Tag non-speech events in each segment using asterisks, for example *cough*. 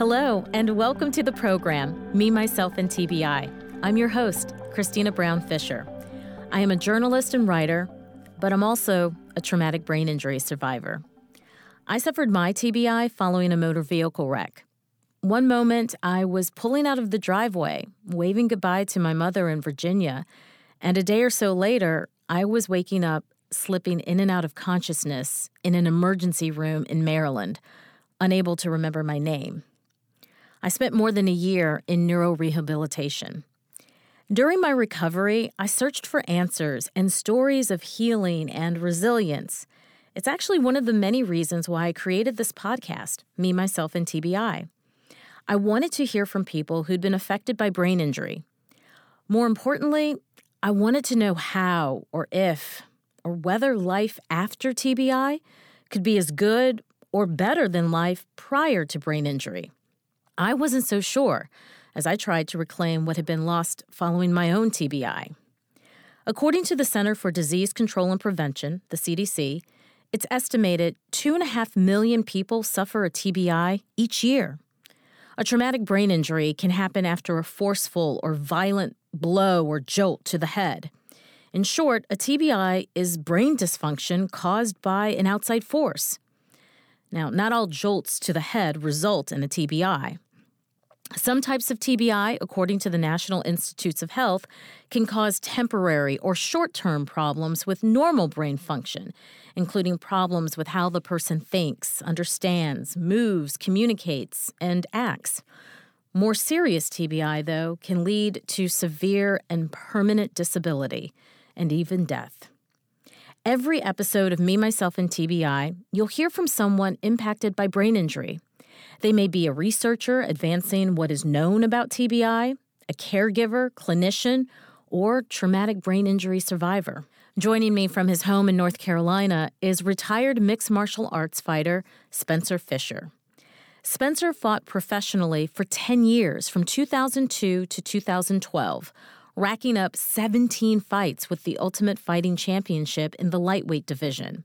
Hello, and welcome to the program, Me, Myself, and TBI. I'm your host, Christina Brown Fisher. I am a journalist and writer, but I'm also a traumatic brain injury survivor. I suffered my TBI following a motor vehicle wreck. One moment, I was pulling out of the driveway, waving goodbye to my mother in Virginia, and a day or so later, I was waking up, slipping in and out of consciousness in an emergency room in Maryland, unable to remember my name. I spent more than a year in neurorehabilitation. During my recovery, I searched for answers and stories of healing and resilience. It's actually one of the many reasons why I created this podcast, Me, Myself, and TBI. I wanted to hear from people who'd been affected by brain injury. More importantly, I wanted to know how or if or whether life after TBI could be as good or better than life prior to brain injury. I wasn't so sure as I tried to reclaim what had been lost following my own TBI. According to the Center for Disease Control and Prevention, the CDC, it's estimated 2.5 million people suffer a TBI each year. A traumatic brain injury can happen after a forceful or violent blow or jolt to the head. In short, a TBI is brain dysfunction caused by an outside force. Now, not all jolts to the head result in a TBI. Some types of TBI, according to the National Institutes of Health, can cause temporary or short term problems with normal brain function, including problems with how the person thinks, understands, moves, communicates, and acts. More serious TBI, though, can lead to severe and permanent disability and even death. Every episode of Me, Myself, and TBI, you'll hear from someone impacted by brain injury. They may be a researcher advancing what is known about TBI, a caregiver, clinician, or traumatic brain injury survivor. Joining me from his home in North Carolina is retired mixed martial arts fighter Spencer Fisher. Spencer fought professionally for 10 years from 2002 to 2012, racking up 17 fights with the Ultimate Fighting Championship in the lightweight division.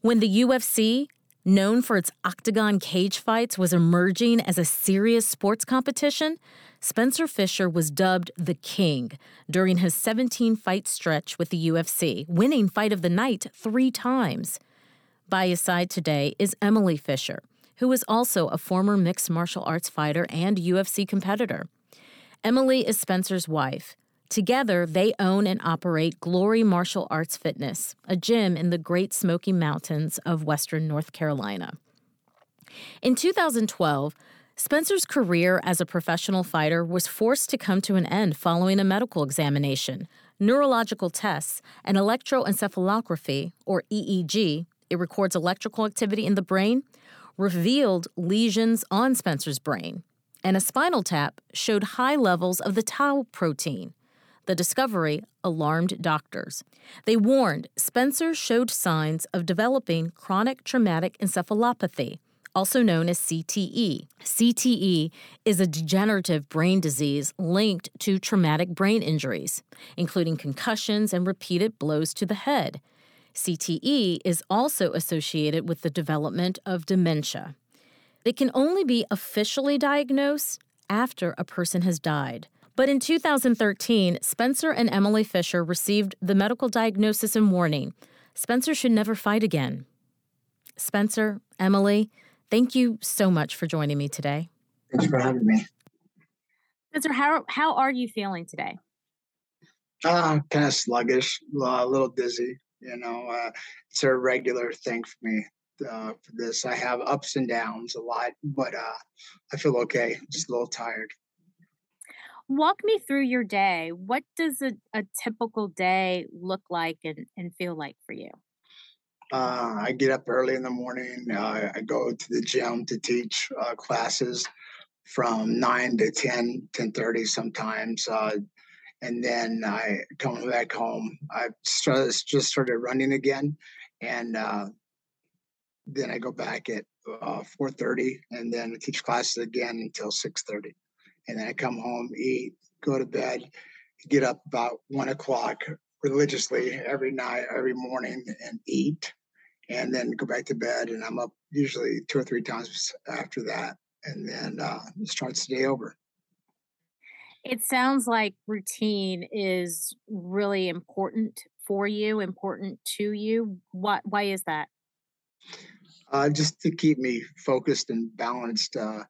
When the UFC known for its octagon cage fights, was emerging as a serious sports competition, Spencer Fisher was dubbed the King during his 17 fight stretch with the UFC, winning Fight of the Night three times. By his side today is Emily Fisher, who is also a former mixed martial arts fighter and UFC competitor. Emily is Spencer's wife. Together, they own and operate Glory Martial Arts Fitness, a gym in the Great Smoky Mountains of Western North Carolina. In 2012, Spencer's career as a professional fighter was forced to come to an end following a medical examination, neurological tests, and electroencephalography, or EEG, it records electrical activity in the brain, revealed lesions on Spencer's brain, and a spinal tap showed high levels of the tau protein, the discovery alarmed doctors. They warned Spencer showed signs of developing chronic traumatic encephalopathy, also known as CTE. CTE is a degenerative brain disease linked to traumatic brain injuries, including concussions and repeated blows to the head. CTE is also associated with the development of dementia. It can only be officially diagnosed after a person has died. But in 2013, Spencer and Emily Fisher received the medical diagnosis and warning Spencer should never fight again. Spencer, Emily, thank you so much for joining me today. Thanks for having me. Spencer, how, how are you feeling today? Uh, kind of sluggish, a little dizzy. You know, uh, it's a regular thing for me uh, for this. I have ups and downs a lot, but uh, I feel okay. Just a little tired walk me through your day. What does a, a typical day look like and, and feel like for you? Uh, I get up early in the morning. Uh, I go to the gym to teach uh, classes from 9 to 10, 10.30 sometimes. Uh, and then I come back home. I started, just started running again. And uh, then I go back at 4.30 uh, and then I teach classes again until 6.30 and then I come home, eat, go to bed, get up about one o'clock religiously every night, every morning, and eat, and then go back to bed. And I'm up usually two or three times after that. and then uh, starts the day over. It sounds like routine is really important for you, important to you. What? Why is that? Uh, just to keep me focused and balanced. Uh,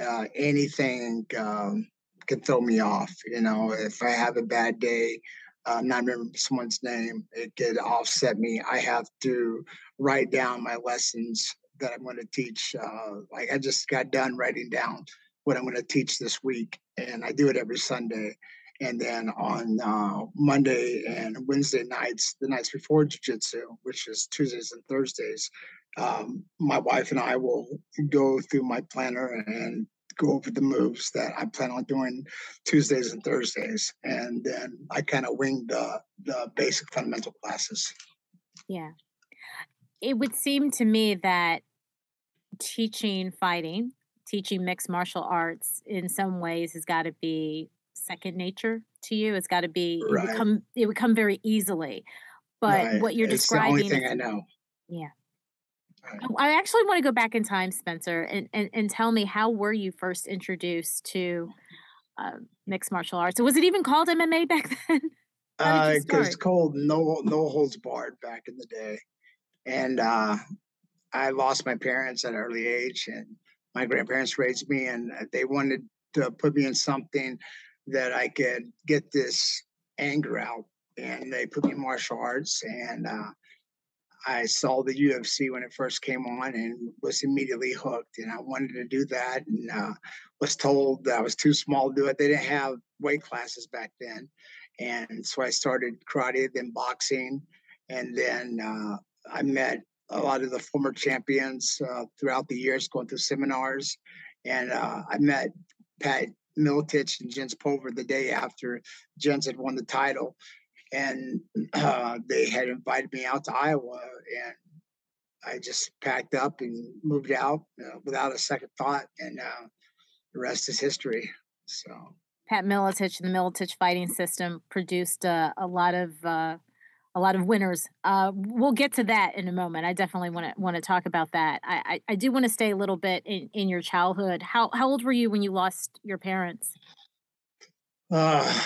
uh, anything um, can throw me off. You know, if I have a bad day, uh, not remember someone's name, it could offset me. I have to write down my lessons that I'm going to teach. Uh, like I just got done writing down what I'm going to teach this week, and I do it every Sunday. And then on uh, Monday and Wednesday nights, the nights before jujitsu, which is Tuesdays and Thursdays, um, my wife and I will go through my planner and go over the moves that I plan on doing Tuesdays and Thursdays, and then I kind of wing the the basic fundamental classes. Yeah, it would seem to me that teaching fighting, teaching mixed martial arts, in some ways has got to be second nature to you. It's got to be right. it would come it would come very easily. But right. what you're it's describing, the only thing I know. Yeah, I actually want to go back in time, Spencer, and, and, and tell me how were you first introduced to uh, mixed martial arts? Was it even called MMA back *laughs* then? Uh, it's called no no holds barred back in the day, and uh, I lost my parents at an early age, and my grandparents raised me, and they wanted to put me in something that I could get this anger out, and they put me in martial arts, and uh, I saw the UFC when it first came on and was immediately hooked. And I wanted to do that and uh, was told that I was too small to do it. They didn't have weight classes back then. And so I started karate, then boxing. And then uh, I met a lot of the former champions uh, throughout the years going through seminars. And uh, I met Pat Miletich and Jens Pulver the day after Jens had won the title and uh, they had invited me out to Iowa, and I just packed up and moved out uh, without a second thought, and uh, the rest is history. So Pat Miletich and the Miletich Fighting System produced uh, a lot of uh, a lot of winners. Uh, we'll get to that in a moment. I definitely want to want to talk about that. I, I, I do want to stay a little bit in, in your childhood. How how old were you when you lost your parents? Uh,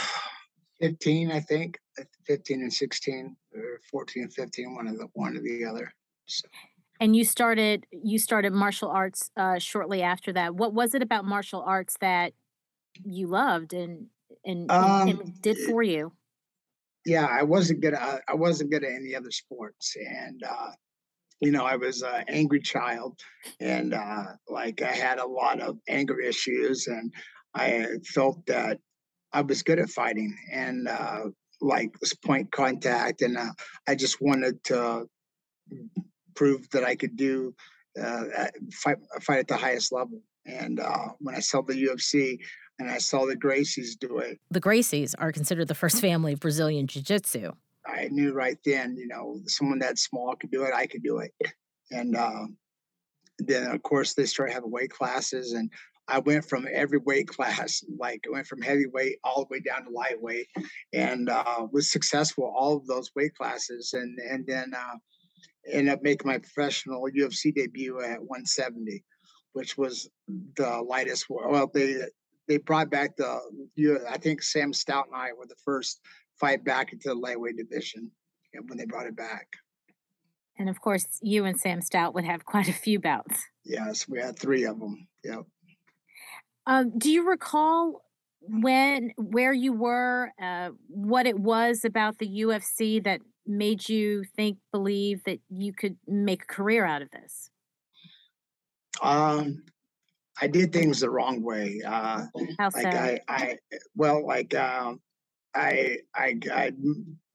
15, I think. 15 and 16 or 14 and 15 one of the one or the other so. and you started you started martial arts uh, shortly after that what was it about martial arts that you loved and and, um, and did for you yeah i wasn't good at i wasn't good at any other sports and uh, you know i was an angry child and uh, like i had a lot of anger issues and i felt that I was good at fighting and uh, like this point contact, and uh, I just wanted to prove that I could do uh, fight fight at the highest level. And uh, when I saw the UFC and I saw the Gracies do it, the Gracies are considered the first family of Brazilian Jiu Jitsu. I knew right then, you know, someone that small could do it, I could do it. And uh, then, of course, they started having weight classes, and I went from every weight class, like I went from heavyweight all the way down to lightweight, and uh, was successful all of those weight classes, and and then uh, ended up making my professional UFC debut at 170, which was the lightest. Well, they they brought back the I think Sam Stout and I were the first fight back into the lightweight division when they brought it back. And of course, you and Sam Stout would have quite a few bouts. Yes, we had three of them. Yep. Um, do you recall when, where you were, uh, what it was about the UFC that made you think, believe that you could make a career out of this? Um, I did things the wrong way. Uh, How so? like I, I, well, like um, I, I, I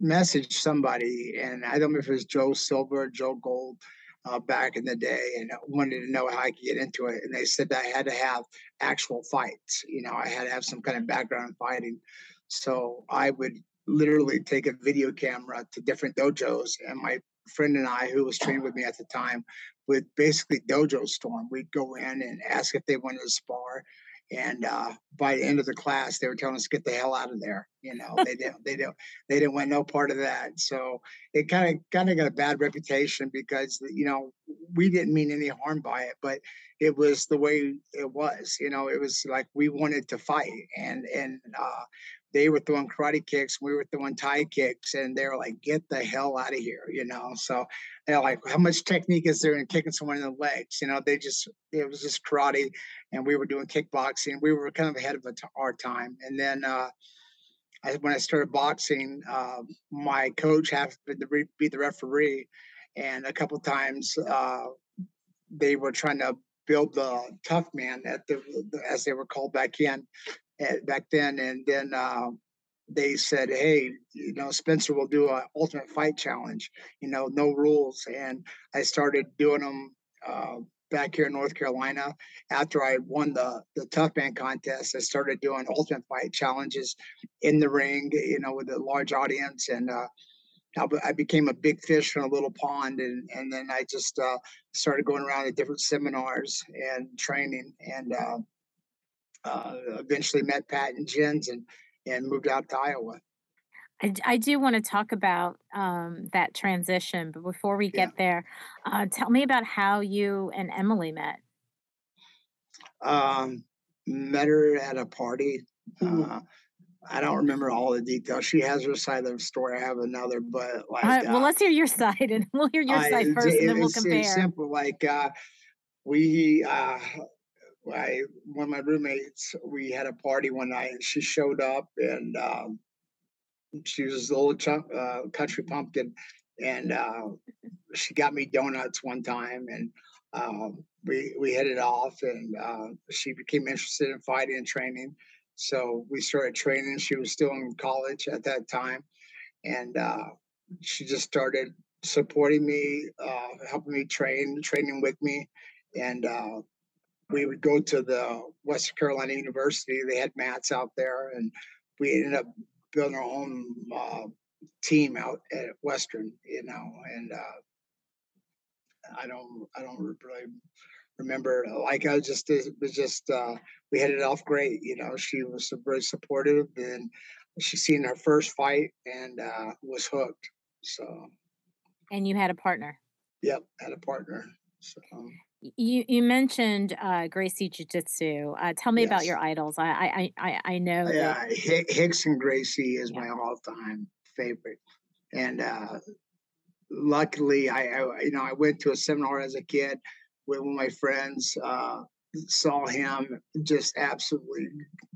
messaged somebody, and I don't know if it was Joe Silva, Joe Gold, uh, back in the day and wanted to know how I could get into it. And they said that I had to have actual fights. You know, I had to have some kind of background in fighting. So I would literally take a video camera to different dojos, and my friend and I, who was training with me at the time, would basically dojo storm. We'd go in and ask if they wanted to spar. And uh, by the end of the class, they were telling us to get the hell out of there. You know, they didn't, they didn't, they didn't want no part of that. So it kind of kind of got a bad reputation because you know we didn't mean any harm by it, but it was the way it was. You know, it was like we wanted to fight, and and uh, they were throwing karate kicks, we were throwing Thai kicks, and they were like, "Get the hell out of here!" You know. So they're like, "How much technique is there in kicking someone in the legs?" You know, they just it was just karate, and we were doing kickboxing. We were kind of ahead of our time, and then. Uh, I, when I started boxing, uh, my coach happened to re- be the referee, and a couple times uh, they were trying to build the tough man at the, as they were called back in at, back then, and then uh, they said, "Hey, you know, Spencer will do an ultimate fight challenge. You know, no rules." And I started doing them uh, back here in North Carolina. After I won the the tough man contest, I started doing ultimate fight challenges in the ring. You know, with a large audience, and uh, I became a big fish in a little pond, and and then I just uh, started going around to different seminars and training, and uh, uh, eventually met Pat and Jens, and and moved out to Iowa. I, I do want to talk about um, that transition, but before we get yeah. there, uh, tell me about how you and Emily met. Um, met her at a party. Mm-hmm. Uh, I don't remember all the details. She has her side of the story. I have another, but like, uh, well, let's hear your *laughs* side, and we'll hear your side first, and then we'll compare. It's simple. Like uh, we, uh, I one of my roommates, we had a party one night, and she showed up, and um, she was a little chunk, uh, country pumpkin, and uh, she got me donuts one time, and um, we we headed off, and uh, she became interested in fighting and training. So we started training. She was still in college at that time, and uh, she just started supporting me, uh, helping me train, training with me, and uh, we would go to the Western Carolina University. They had mats out there, and we ended up building our own uh, team out at Western, you know. And uh, I don't, I don't really remember. Like I was just, it was just, uh, we hit it off great. You know, she was very supportive, and she seen her first fight and uh, was hooked. So. And you had a partner. Yep, had a partner. So. You you mentioned uh, Gracie Jiu Jitsu. Uh, tell me about your idols. I I I, I know Yeah, that. Rickson Gracie is my all time favorite, and uh, luckily, I, I you know I went to a seminar as a kid with one of my friends. Uh, saw him just absolutely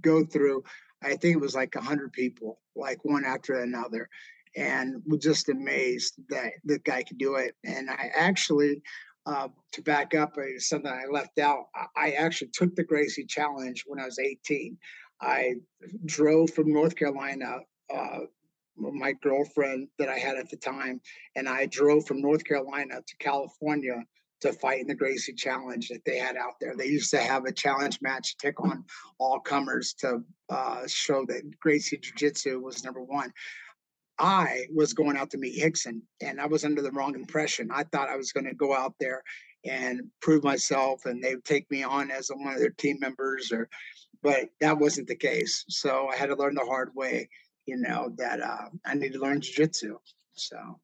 go through. I think it was like a hundred people, like one after another, and was just amazed that the guy could do it. And I actually uh, to back up uh, something I left out, I actually took the Gracie Challenge when I was 18. I drove from North Carolina, uh, my girlfriend that I had at the time, and I drove from North Carolina to California to fight in the Gracie Challenge that they had out there. They used to have a challenge match, take on all comers to uh, show that Gracie Jiu Jitsu was number one. I was going out to meet Rickson and I was under the wrong impression. I thought I was going to go out there and prove myself and they would take me on as one of their team members or but that wasn't the case. So I had to learn the hard way, you know, that uh, I need to learn jiu-jitsu. So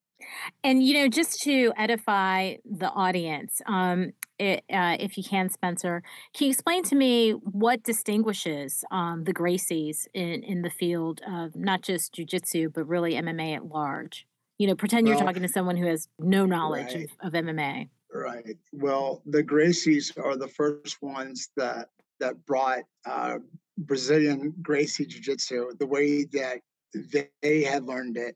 and you know, just to edify the audience, um, it, uh, if you can, Spencer, can you explain to me what distinguishes um, the Gracies in in the field of not just jujitsu but really MMA at large? You know, pretend well, you're talking to someone who has no knowledge right, of, of MMA. Right. Well, the Gracies are the first ones that that brought uh, Brazilian Gracie Jiu Jitsu the way that they had learned it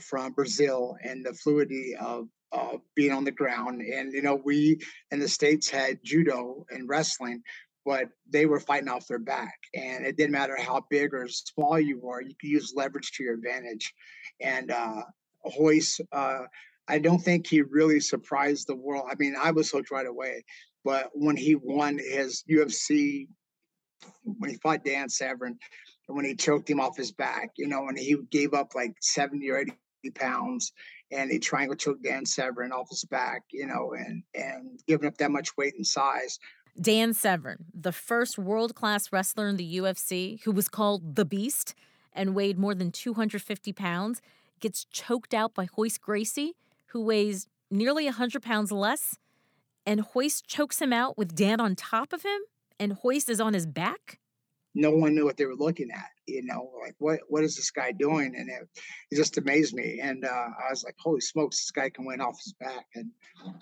from Brazil and the fluidity of uh, being on the ground. And, you know, we in the States had judo and wrestling, but they were fighting off their back. And it didn't matter how big or small you were, you could use leverage to your advantage. And uh, Royce, uh, I don't think he really surprised the world. I mean, I was hooked right away. But when he won his UFC, when he fought Dan Severn, when he choked him off his back, you know, and he gave up like 70 or 80 pounds and he triangle choked Dan Severn off his back, you know, and and giving up that much weight and size. Dan Severn, the first world class wrestler in the UFC who was called the Beast and weighed more than 250 pounds, gets choked out by Royce Gracie, who weighs nearly 100 pounds less, and Royce chokes him out with Dan on top of him, and Royce is on his back? No one knew what they were looking at. You know, like what what is this guy doing? And it, it just amazed me. And uh, I was like, holy smokes, this guy can win off his back. And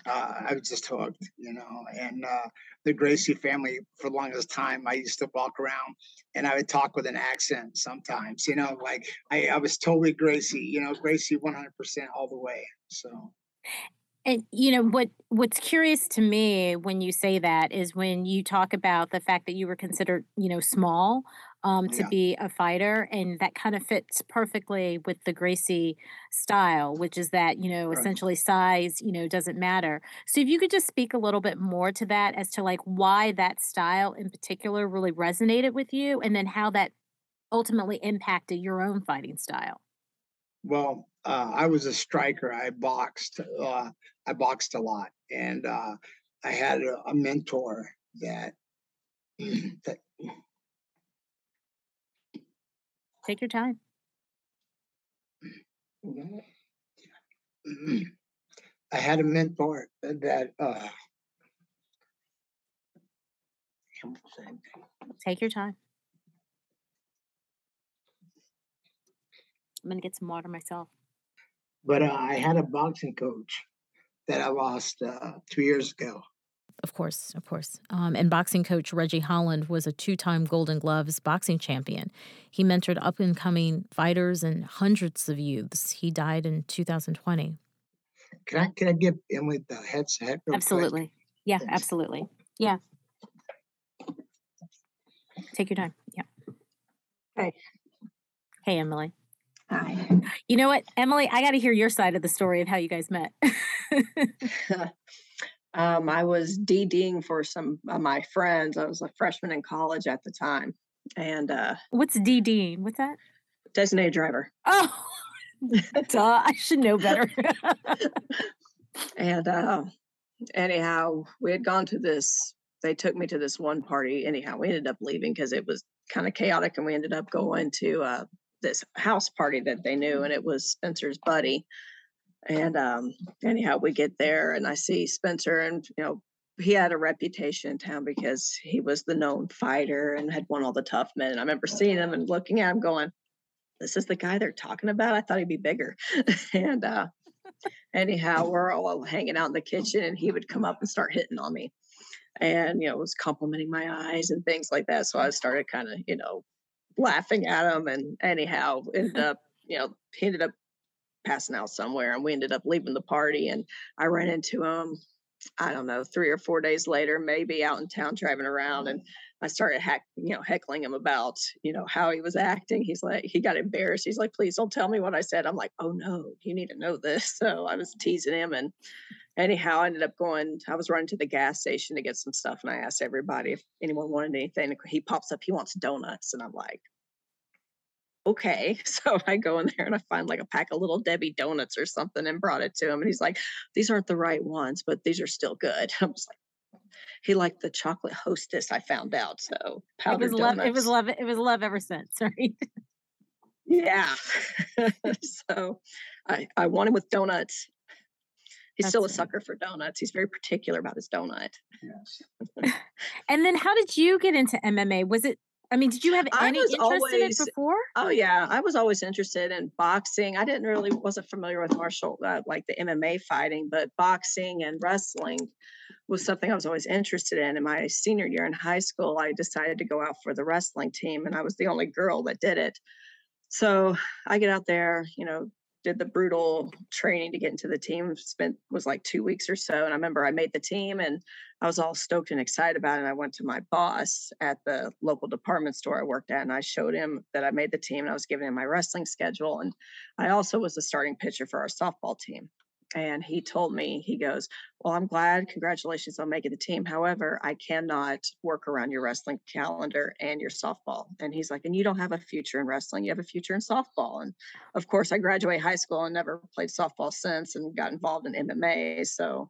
uh, I was just hooked. You know, and uh, the Gracie family for the longest time, I used to walk around and I would talk with an accent sometimes. You know, like I, I was totally Gracie. You know, Gracie 100% all the way. So. And you know what what's curious to me when you say that is when you talk about the fact that you were considered, you know, small um, to Yeah. be a fighter, and that kind of fits perfectly with the Gracie style, which is that, you know, Right. essentially size, you know, doesn't matter. So if you could just speak a little bit more to that as to like why that style in particular really resonated with you, and then how that ultimately impacted your own fighting style. Well, uh, I was a striker. I boxed. Uh, I boxed a lot, and uh, I had a, a mentor that *clears throat* that Take your time. *clears throat* I had a mentor that uh, Take your time. I'm gonna get some water myself. But uh, I had a boxing coach that I lost uh, two years ago. Of course, of course. Um, and boxing coach Reggie Holland was a two time Golden Gloves boxing champion. He mentored up and coming fighters and hundreds of youths. He died in 2020. Can I can I give Emily the headset? real quick? Absolutely. Yeah, Thanks. absolutely. Yeah. Take your time. Yeah. Hey. Hey, Emily. Hi. You know what, Emily? I got to hear your side of the story of how you guys met. *laughs* um, I was DDing for some of my friends. I was a freshman in college at the time, and uh, What's DDing? What's that? designated driver. Oh, *laughs* duh. I should know better. And uh, anyhow, we had gone to this. They took me to this one party. Anyhow, we ended up leaving because it was kind of chaotic, and we ended up going to uh, this house party that they knew, and it was Spencer's buddy. And um, anyhow, we get there, and I see Spencer, and you know, he had a reputation in town because he was the known fighter and had won all the tough men. And I remember seeing him and looking at him, going, "This is the guy they're talking about." I thought he'd be bigger, *laughs* and uh, anyhow, we're all hanging out in the kitchen, and he would come up and start hitting on me, and you know, was complimenting my eyes and things like that. So I started kind of, you know, laughing at him, and anyhow, ended *laughs* up, you know, he ended up passing out somewhere, and we ended up leaving the party, and I ran into him. I don't know, three or four days later, maybe out in town driving around, and I started heck, you know, heckling him about, you know, how he was acting. He's like, he got embarrassed. He's like, please don't tell me what I said. I'm like, oh no, you need to know this. *laughs* So I was teasing him, and anyhow, I ended up going. I was running to the gas station to get some stuff, and I asked everybody if anyone wanted anything. He pops up, he wants donuts, and I'm like, okay. *laughs* So I go in there and I find like a pack of little Debbie donuts or something and brought it to him. And he's like, these aren't the right ones, but these are still good. *laughs* I was like, he liked the chocolate hostess, I found out. So it powdered was love. donuts. It was love. It was love ever since. *laughs* Right. Yeah. *laughs* so I, I want him with donuts. He's still a That's sucker for donuts. He's very particular about his donut. Yes. *laughs* And then, how did you get into MMA? Was it? I mean, did you have any interest in it before? Oh yeah, I was always interested in boxing. I didn't really wasn't familiar with martial uh, like the MMA fighting, but boxing and wrestling was something I was always interested in. In my senior year in high school, I decided to go out for the wrestling team, and I was the only girl that did it. So I get out there, you know, did the brutal training to get into the team. Spent was like two weeks or so, and I remember I made the team, and I was all stoked and excited about it. And I went to my boss at the local department store I worked at, and I showed him that I made the team, and I was giving him my wrestling schedule, and I also was the starting pitcher for our softball team. And he told me, he goes, Well, I'm glad. Congratulations on making the team. However, I cannot work around your wrestling calendar and your softball. And he's like, And you don't have a future in wrestling. You have a future in softball. And of course, I graduated high school and never played softball since and got involved in MMA. So,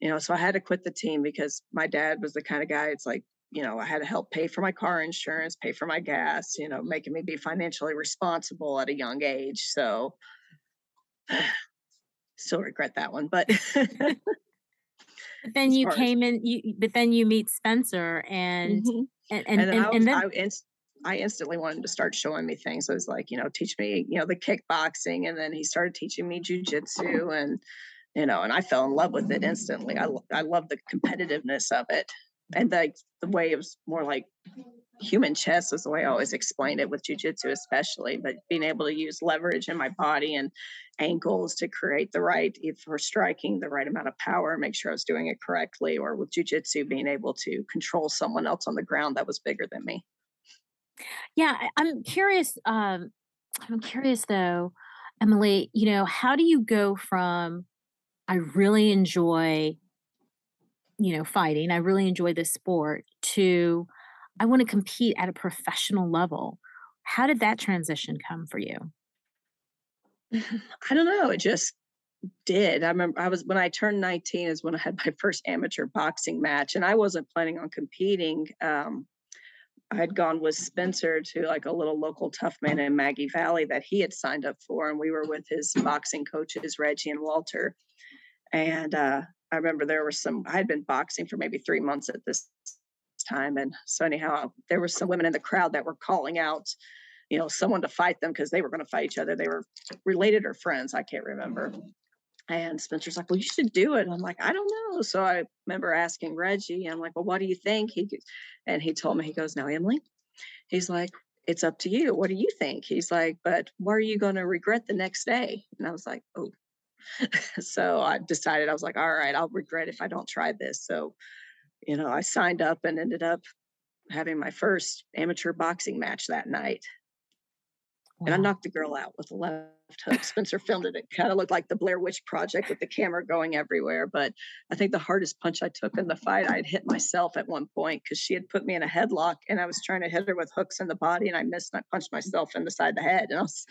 you know, so I had to quit the team because my dad was the kind of guy, it's like, you know, I had to help pay for my car insurance, pay for my gas, you know, making me be financially responsible at a young age. So, Still regret that one, but *laughs* But then *laughs* you far as- came in, you but then you meet Spencer and Mhm. and and, and, then and, I, was, and then I, inst- I instantly wanted to start showing me things. So it was like, you know, teach me, you know, the kickboxing, and then he started teaching me jujitsu, and you know, and I fell in love with it instantly. I I love the competitiveness of it, and the the way it was more like human chess is the way I always explained it with jujitsu, especially. But being able to use leverage in my body and ankles to create the right, for striking, the right amount of power, make sure I was doing it correctly, or with jujitsu, being able to control someone else on the ground that was bigger than me. yeah, I'm curious. Um, I'm curious though, Emily. You know, how do you go from I really enjoy, you know, fighting. I really enjoy this sport to I want to compete at a professional level. How did that transition come for you? *laughs* I don't know. It just did. I remember I was when I turned 19 is when I had my first amateur boxing match, and I wasn't planning on competing. Um, I had gone with Spencer to like a little local tough man in Maggie Valley that he had signed up for, and we were with his boxing coaches Reggie and Walter. And uh, I remember there were some. I had been boxing for maybe three months at this time, and so anyhow, there were some women in the crowd that were calling out, you know, someone to fight them because they were going to fight each other. They were related or friends, I can't remember. And Spencer's like, Well, you should do it. I'm like, I don't know. So I remember asking Reggie, I'm like, Well, what do you think? He and he told me, he goes, Now, Emily, he's like, It's up to you. What do you think? He's like, But what are you going to regret the next day? And I was like, Oh. *laughs* so I decided, I was like, All right, I'll regret if I don't try this. So, you know, I signed up and ended up having my first amateur boxing match that night and I knocked the girl out with a left hook. *laughs* Spencer filmed it. It kind of looked like the Blair Witch Project with the camera going everywhere. But I think the hardest punch I took in the fight, I had hit myself at one point because she had put me in a headlock and I was trying to hit her with hooks in the body and I missed and I punched myself in the side of the head. And I was,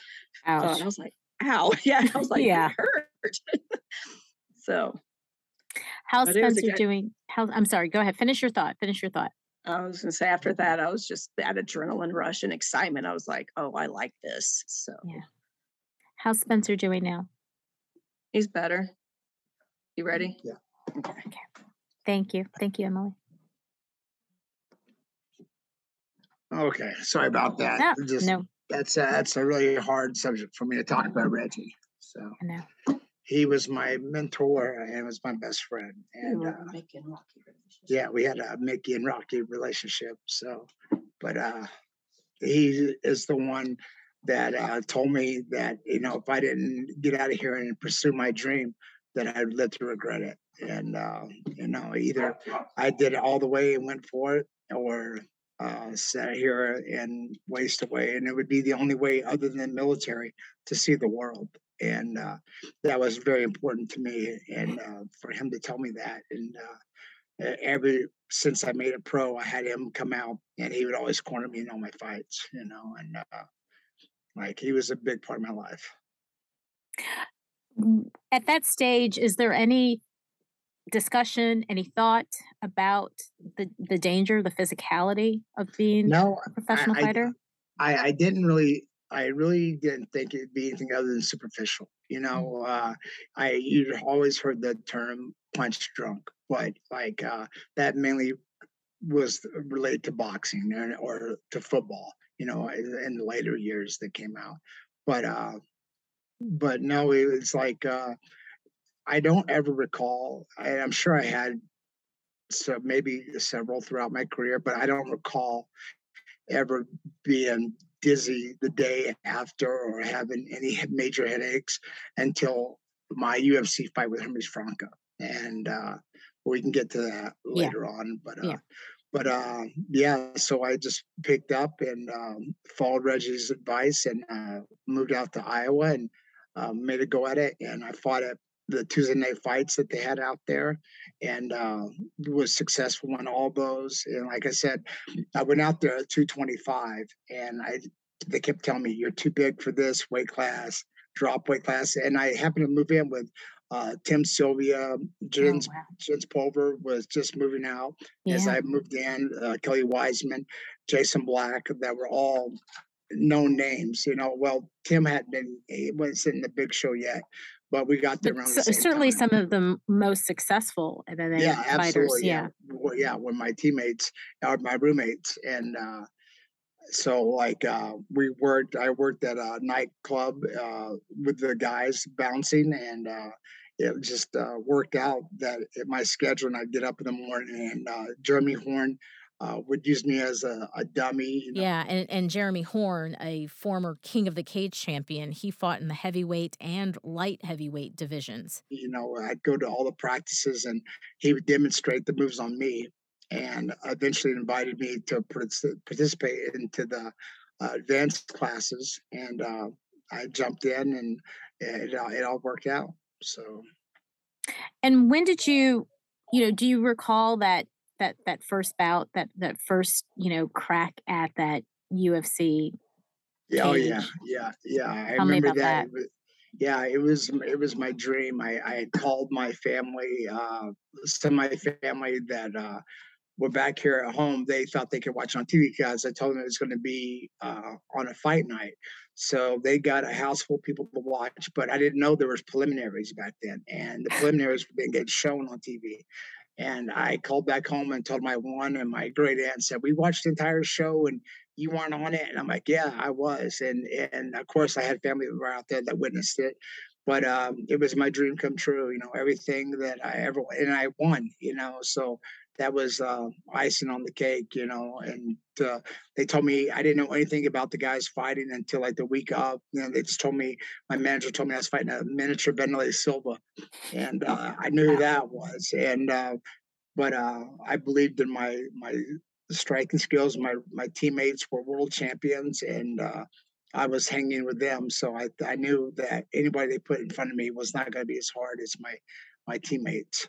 Ouch. I was like, ow. *laughs* Yeah. I was like, Yeah. yeah. hurt. *laughs* so How's but it was a Spencer good- doing? How I'm sorry. Go ahead. Finish your thought. Finish your thought. I was going to say after that, I was just that adrenaline rush and excitement. I was like, oh, I like this. So Yeah. How's Spencer doing now? he's better. You mm. ready? Yeah. Okay. Thank you. Thank you, Emily. Okay, sorry about that. No, Just no, that's a, that's a really hard subject for me to talk about, Reggie. So I know. He was my mentor and was my best friend, and uh, yeah, we had a Mickey and Rocky relationship. So, but uh, he is the one that uh, told me that you know if I didn't get out of here and pursue my dream, that I'd live to regret it. And uh, you know, either I did it all the way and went for it, or uh, sat here and waste away. And it would be the only way, other than military, to see the world. And uh, that was very important to me, and uh, for him to tell me that, and. Uh, every since I made it pro, I had him come out and he would always corner me in all my fights, you know, and uh, like he was a big part of my life. At that stage, is there any discussion, any thought about the the danger, the physicality of being No, a professional I- fighter? I, I didn't really, I really didn't think it'd be anything other than superficial. You know, uh, I you'd always heard the term punch drunk, but like uh, that mainly was related to boxing and, or to football. You know, in, in the later years that came out, but uh, but no, it was like uh, I don't ever recall. I, I'm sure I had so maybe several throughout my career, but I don't recall ever being dizzy the day after or having any major headaches until my UFC fight with Hermes Franco. And uh, we can get to that Yeah. later on. But uh, Yeah. but uh, yeah, so I just picked up and um, followed Reggie's advice and uh, moved out to Iowa and uh, made a go at it. And I fought at the Tuesday night fights that they had out there and uh, was successful in all those. And like I said, I went out there at 225 and I they kept telling me you're too big for this weight class, drop weight class. And I happened to move in with uh, Tim Sylvia, Oh, Jens, wow. Jens Pulver was just moving out as I moved in, uh, Kelly Wiseman, Jason Black, that were all known names. You know, well, Tim hadn't been he wasn't in the big show yet, but we got there around so, the same certainly time. some of the most successful MMA yeah, fighters. absolutely. Yeah. Yeah, well, yeah, with my teammates are my roommates, and uh, so like uh, we worked. I worked at a nightclub uh, with the guys bouncing, and uh, it just uh, worked out that my schedule, and I'd get up in the morning, and uh, Jeremy Horn uh, would use me as a, a dummy. You know, Yeah, and, and Jeremy Horn, a former King of the Cage champion, he fought in the heavyweight and light heavyweight divisions. you know, I'd go to all the practices and he would demonstrate the moves on me and eventually invited me to participate into the uh, advanced classes. And uh, I jumped in and it, it all worked out. So, And when did you, you know, do you recall that that that first bout, that that first, you know, crack at that UFC? yeah, oh, yeah, yeah, yeah. I Tell me remember that. that. Yeah, it was it was my dream. I, I had called my family, uh, some my family that uh, were back here at home, they thought they could watch on TV because I told them it was going to be uh, on a fight night. So they got a house full of people to watch, but I didn't know there was preliminaries back then, and the preliminaries didn't get shown on TV. And I called back home and told my one and my great aunt said we watched the entire show and you weren't on it, and I'm like, yeah, I was, and and of course I had family that were out there that witnessed it. But um, it was my dream come true, you know, everything that I ever and I won, you know. So that was uh, icing on the cake, you know. And uh, they told me I didn't know anything about the guys fighting until like the week of. You know, they just told me my manager told me I was fighting a miniature Wanderlei Silva, and uh, I knew who that was. And uh, but uh, I believed in my my striking skills. My my teammates were world champions, and uh, I was hanging with them. So I I knew that anybody they put in front of me was not going to be as hard as my my teammates.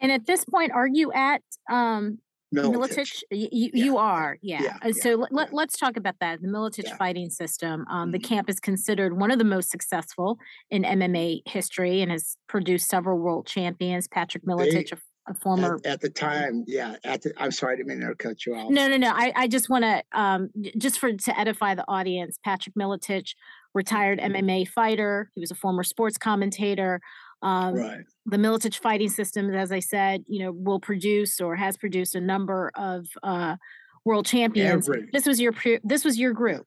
And at this point, are you at um Miletich. You, you, Yeah. you are, yeah. Yeah, Uh, yeah, so let, let, yeah. let's talk about that. The Miletich Yeah. fighting system. Um, The Mhm. camp is considered one of the most successful in MMA history and has produced several world champions. Patrick Miletich, a, a former. At, at the time, yeah. At the, I'm sorry, I didn't mean to cut you off. No, no, no. I, I just want to, um, just for to edify the audience, Patrick Miletich, retired MMA fighter. He was a former sports commentator. Um, Right. the Miletich fighting system, as I said, you know, will produce or has produced a number of uh, world champions. Every This was your this was your group.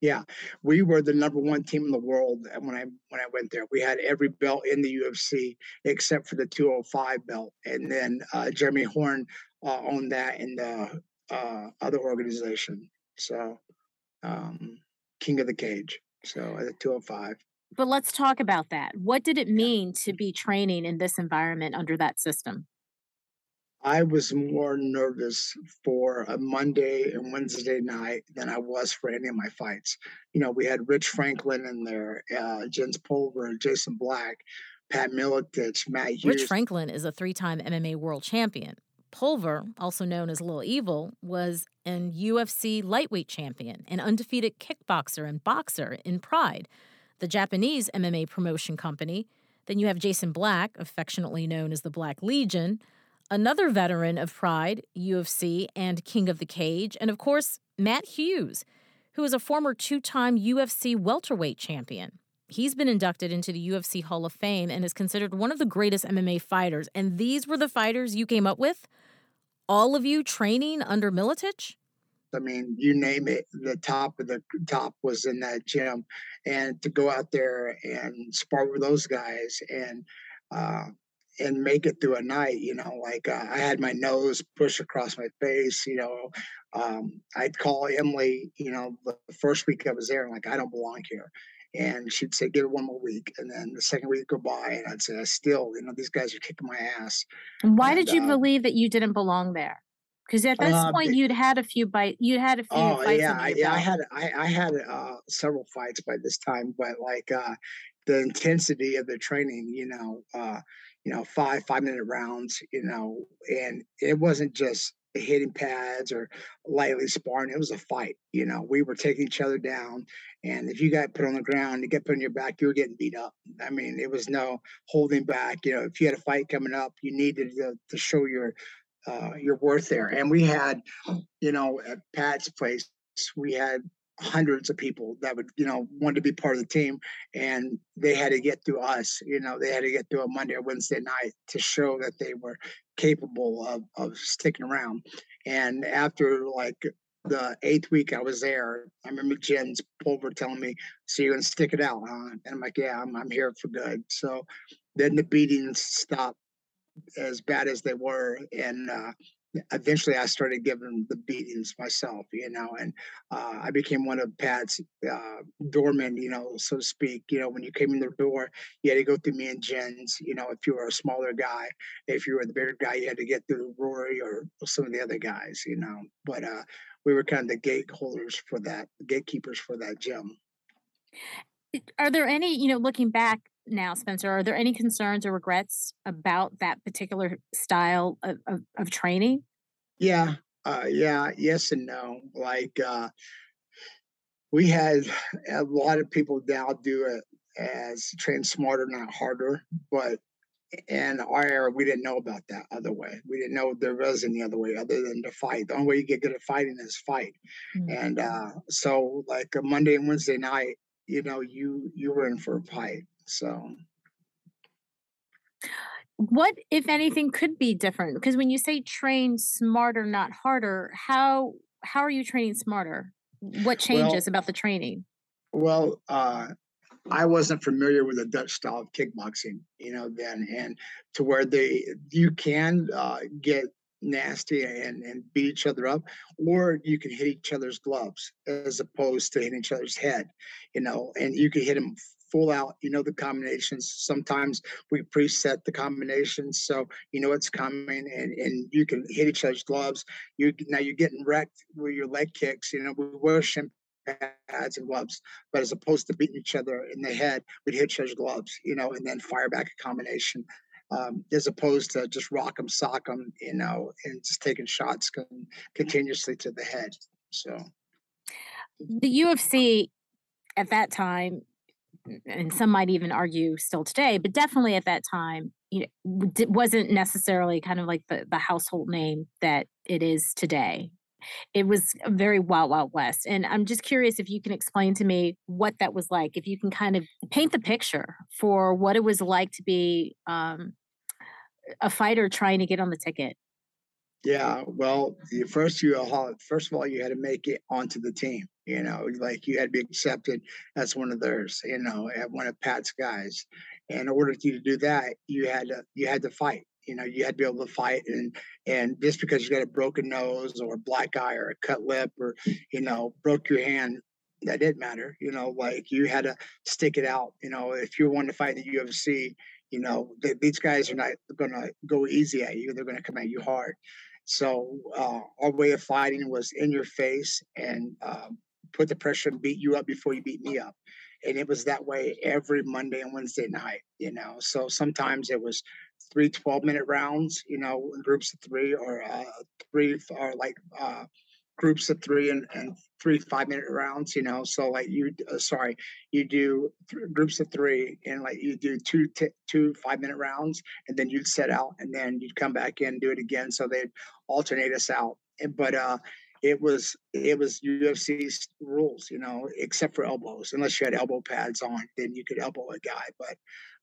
Yeah, we were the number one team in the world uh, when I when I went there. We had every belt in the UFC except for the 205 belt, and then uh, Jeremy Horn uh, owned that in the uh, other organization. So, um, King of the Cage. So at the 205. But let's talk about that. What did it mean to be training in this environment under that system? I was more nervous for a Monday and Wednesday night than I was for any of my fights. You know, we had Rich Franklin in there, uh, Jens Pulver, Jason Black, Pat Miletich, Matt Hughes. Rich Franklin is a three-time MMA world champion. Pulver, also known as Little Evil, was an UFC lightweight champion, an undefeated kickboxer and boxer in Pride, the Japanese MMA promotion company. Then you have Jason Black, affectionately known as the Black Legion, another veteran of Pride, UFC, and King of the Cage, and of course, Matt Hughes, who is a former two time UFC welterweight champion. He's been inducted into the UFC Hall of Fame and is considered one of the greatest MMA fighters. And these were the fighters you came up with? All of you training under Miletich? I mean, you name it, the top of the top was in that gym. And to go out there and spar with those guys and uh, and make it through a night, you know, like uh, I had my nose pushed across my face, you know. Um, I'd call Emily, you know, the first week I was there, like, I don't belong here. And she'd say, give it one more week. And then the second week go by, and I'd say, I still, you know, these guys are kicking my ass. Why And, did you uh, believe that you didn't belong there? Because at this Uh, point, you'd had a few bite, you'd had a few Oh fights yeah, yeah. I had I, I had uh, several fights by this time, but like uh, the intensity of the training, you know, uh, you know, five five minute rounds, you know, and it wasn't just hitting pads or lightly sparring. It was a fight. You know, we were taking each other down, and if you got put on the ground, you get put on your back, you were getting beat up. I mean, it was no holding back. You know, if you had a fight coming up, you needed to, to show your uh, your worth there. And we had, you know, at Pat's place, we had hundreds of people that would, you know, want to be part of the team. And they had to get through us, you know, they had to get through a Monday or Wednesday night to show that they were capable of, of sticking around. And after like the eighth week I was there, I remember Jens Pulver telling me, So you're gonna stick it out, huh? And I'm like, Yeah, I'm I'm here for good. So then the beatings stopped as bad as they were. And uh, eventually I started giving the beatings myself, you know, and uh, I became one of Pat's uh, doormen, you know, so to speak. You know, when you came in the door, you had to go through me and Jens. You know, if you were a smaller guy, if you were the bigger guy, you had to get through Rory or some of the other guys, you know. But uh, we were kind of the gateholders for that, gatekeepers for that gym. Are there any, you know, looking back now, Spencer, are there any concerns or regrets about that particular style of, of, of training? Yeah, uh, yeah, yes and no. Like uh, we had a lot of people now do it as train smarter, not harder. But in our era, we didn't know about that other way. We didn't know there was any other way other than to fight. The only way you get good at fighting is fight. Mm-hmm. And uh, so, like a Monday and Wednesday night, you know, you you were in for a fight. So what if anything could be different? Because when you say train smarter not harder how how are you training smarter? What changes well, about the training? Well uh i wasn't familiar with the dutch style of kickboxing you know then and to where they you can uh, get nasty and, and beat each other up, or you can hit each other's gloves as opposed to hitting each other's head, you know, and you can hit them full out, you know, the combinations. Sometimes we preset the combinations. So you know it's coming and, and you can hit each other's gloves. You now you're getting wrecked with your leg kicks. You know, we wear shin pads and gloves, but as opposed to beating each other in the head, we'd hit each other's gloves, you know, and then fire back a combination. Um, as opposed to just rock them, sock them, you know, and just taking shots con- continuously to the head. So, the UFC at that time and some might even argue still today, but definitely at that time, you know, wasn't necessarily kind of like the, the household name that it is today. It was very wild, wild west. And I'm just curious if you can explain to me what that was like, if you can kind of paint the picture for what it was like to be um, a fighter trying to get on the ticket. Yeah, well, first you first of all you had to make it onto the team. You know, like you had to be accepted as one of theirs. You know, one of Pat's guys. And in order to do that, you had to you had to fight. You know, you had to be able to fight, and and just because you got a broken nose or a black eye or a cut lip or you know broke your hand, that didn't matter. You know, like you had to stick it out. You know, if you wanted to fight in the UFC, you know, these guys are not going to go easy at you. They're going to come at you hard. So uh, our way of fighting was in your face and uh, put the pressure and beat you up before you beat me up. And it was that way every Monday and Wednesday night, you know. So sometimes it was three 12 minute rounds, you know, in groups of three or uh, three or like uh, groups of three and, and three five minute rounds you know so like you uh, sorry you do th- groups of three and like you do two t- two five minute rounds and then you'd set out and then you'd come back in do it again so they'd alternate us out and, but uh it was it was UFC's rules, you know, except for elbows. Unless you had elbow pads on, then you could elbow a guy. But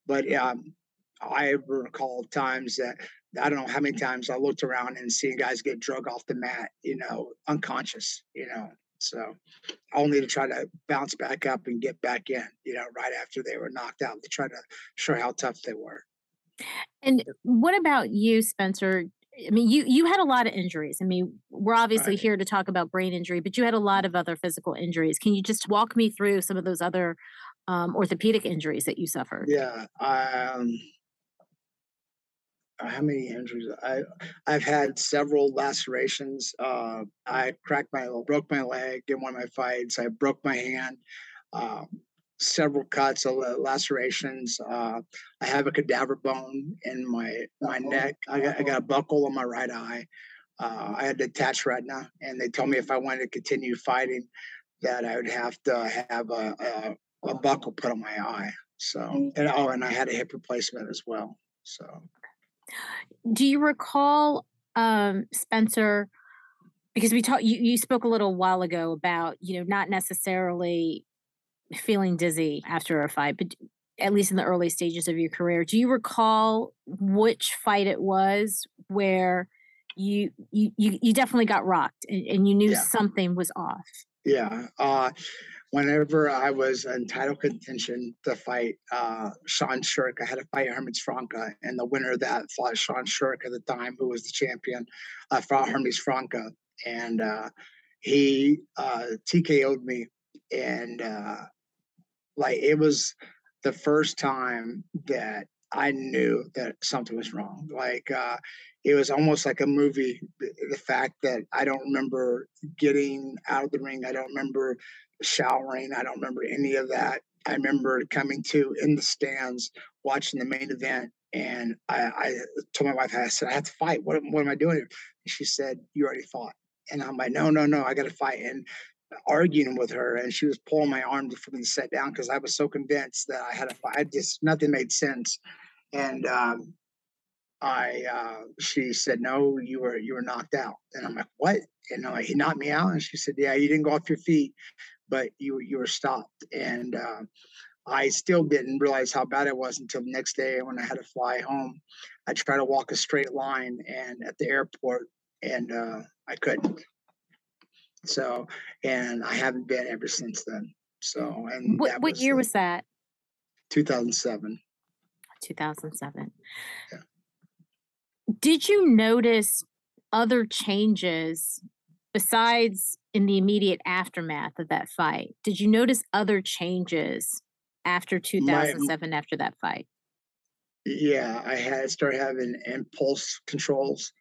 but um, I recall times that I don't know how many times I looked around and seeing guys get drug off the mat, you know, unconscious, you know. So only to try to bounce back up and get back in, you know, right after they were knocked out to try to show how tough they were. And what about you, Spencer? I mean, you you had a lot of injuries. I mean, we're obviously right. here to talk about brain injury, but you had a lot of other physical injuries. Can you just walk me through some of those other um, orthopedic injuries that you suffered? Yeah, um, how many injuries? I I've had several lacerations. Uh, I cracked my broke my leg in one of my fights. I broke my hand. Um, several cuts, uh, lacerations. Uh, I have a cadaver bone in my my neck. I got I got a buckle on my right eye. Uh, I had detached retina, and they told me if I wanted to continue fighting, that I would have to have a, a, a buckle put on my eye. So, and oh, and I had a hip replacement as well. So, do you recall, um, Spencer, because we talked you, you spoke a little while ago about you know not necessarily feeling dizzy after a fight but at least in the early stages of your career do you recall which fight it was where you you you, you definitely got rocked and, and you knew yeah. something was off yeah uh whenever I was in title contention to fight uh, Sean Sherk, I had to fight Hermes Franca, and the winner of that fought Sean Sherk at the time, who was the champion, uh, fought Hermes Franca, and uh, he uh, TKO'd me, and uh, like it was the first time that I knew that something was wrong. Like uh, it was almost like a movie. The fact that I don't remember getting out of the ring, I don't remember showering. I don't remember any of that. I remember coming to in the stands, watching the main event, and I, I told my wife, I said, I have to fight. What, what am I doing? And she said, You already fought. And I'm like, No, no, no, I got to fight. And arguing with her, and she was pulling my arm for me to sit down because I was so convinced that I had to fight. I just nothing made sense. And um, I uh, she said, No, you were you were knocked out. And I'm like, What? And I'm like, he knocked me out. And she said, Yeah, you didn't go off your feet but you you were stopped. And uh, I still didn't realize how bad it was until the next day when I had to fly home. I tried to walk a straight line and at the airport, and uh, I couldn't. So, and I haven't been ever since then. So, and what what year the, was that? 2007. 2007. Yeah. Did you notice other changes besides in the immediate aftermath of that fight, did you notice other changes after 2007 My, after that fight? Yeah, I had started having impulse controls,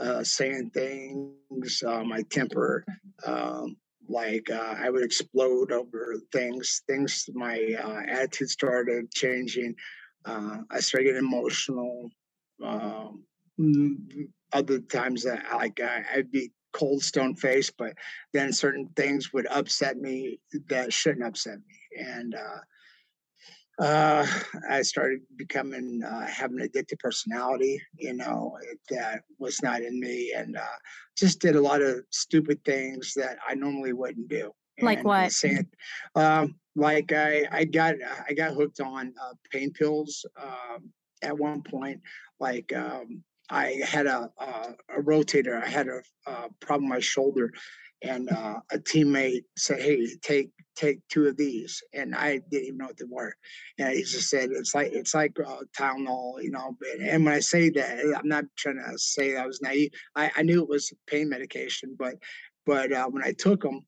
uh, saying things, uh, my temper, um, like uh, I would explode over things. Things, my uh, attitude started changing. Uh, I started getting emotional. Um, other times that like I'd be cold stone face, but then certain things would upset me that shouldn't upset me. And uh, uh, I started becoming uh, having an addictive personality, you know, that was not in me, and uh, just did a lot of stupid things that I normally wouldn't do. Like and what? Saying, um, like I, I got I got hooked on uh, pain pills um, at one point. Like um, I had a, a, a rotator. I had a, a, problem with my shoulder, and uh, a teammate said, "Hey, take take two of these," and I didn't even know what they were. And he just said, "It's like it's like uh, Tylenol, you know." And when I say that, I'm not trying to say I was naive. I, I knew it was pain medication, but but uh, when I took them,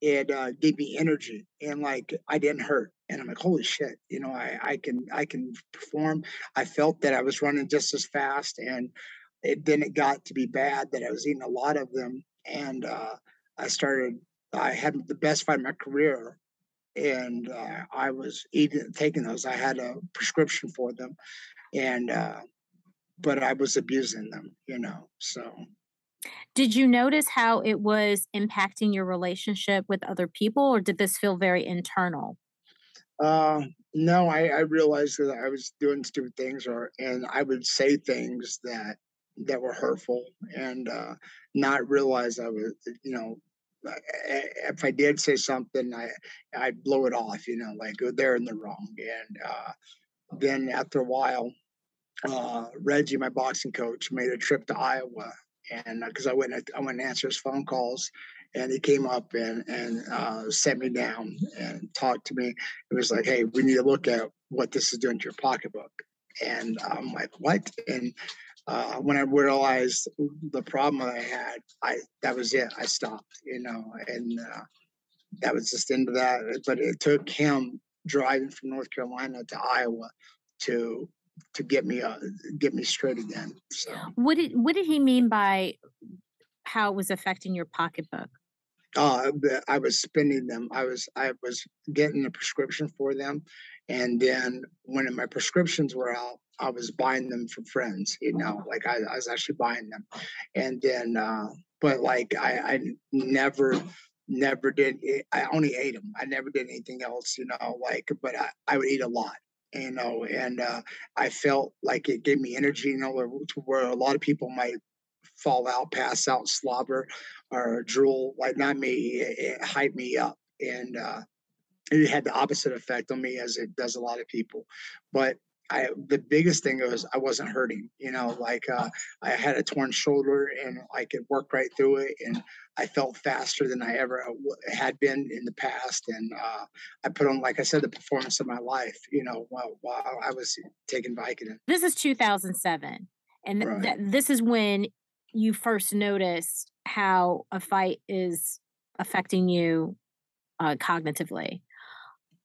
it uh, gave me energy and like I didn't hurt. And I'm like, holy shit, you know, I, I can I can perform. I felt that I was running just as fast, and it then it got to be bad that I was eating a lot of them, and uh, I started. I had the best fight of my career, and uh, I was eating taking those. I had a prescription for them, and uh, but I was abusing them, you know. So did you notice how it was impacting your relationship with other people, or did this feel very internal? Uh, no, I, I realized that I was doing stupid things, or and I would say things that that were hurtful, and uh, not realize I was, you know, if I did say something, I I'd blow it off, you know, like oh, they're in the wrong. And uh, then after a while, uh, Reggie, my boxing coach, made a trip to Iowa and because uh, I went I went and answered his phone calls, and he came up and and uh, set me down and talked to me. It was like, hey, we need to look at what this is doing to your pocketbook. And I'm like, what? And uh, when I realized the problem I had, I that was it. I stopped, you know, and uh, that was just into that. But it took him driving from North Carolina to Iowa to to get me uh, get me straight again. So what did what did he mean by how it was affecting your pocketbook? Uh, I was spending them. I was I was getting a prescription for them, and then when my prescriptions were out, I was buying them from friends. You know, like I, I was actually buying them, and then uh, but like I, I never never did. I only ate them. I never did anything else. You know, like but I, I would eat a lot you know, and uh, I felt like it gave me energy, you know, where, where a lot of people might fall out, pass out, slobber, or drool. Like not me, it, it hyped me up, and uh, it had the opposite effect on me as it does a lot of people. But I the biggest thing was I wasn't hurting. You know, like uh, I had a torn shoulder and I could work right through it, and I felt faster than I ever uh, had been in the past. And uh, I put on, like I said, the performance of my life. You know, while, while I was taking Vicodin. This is 2007, and right. th- this is when you first noticed how a fight is affecting you uh, cognitively.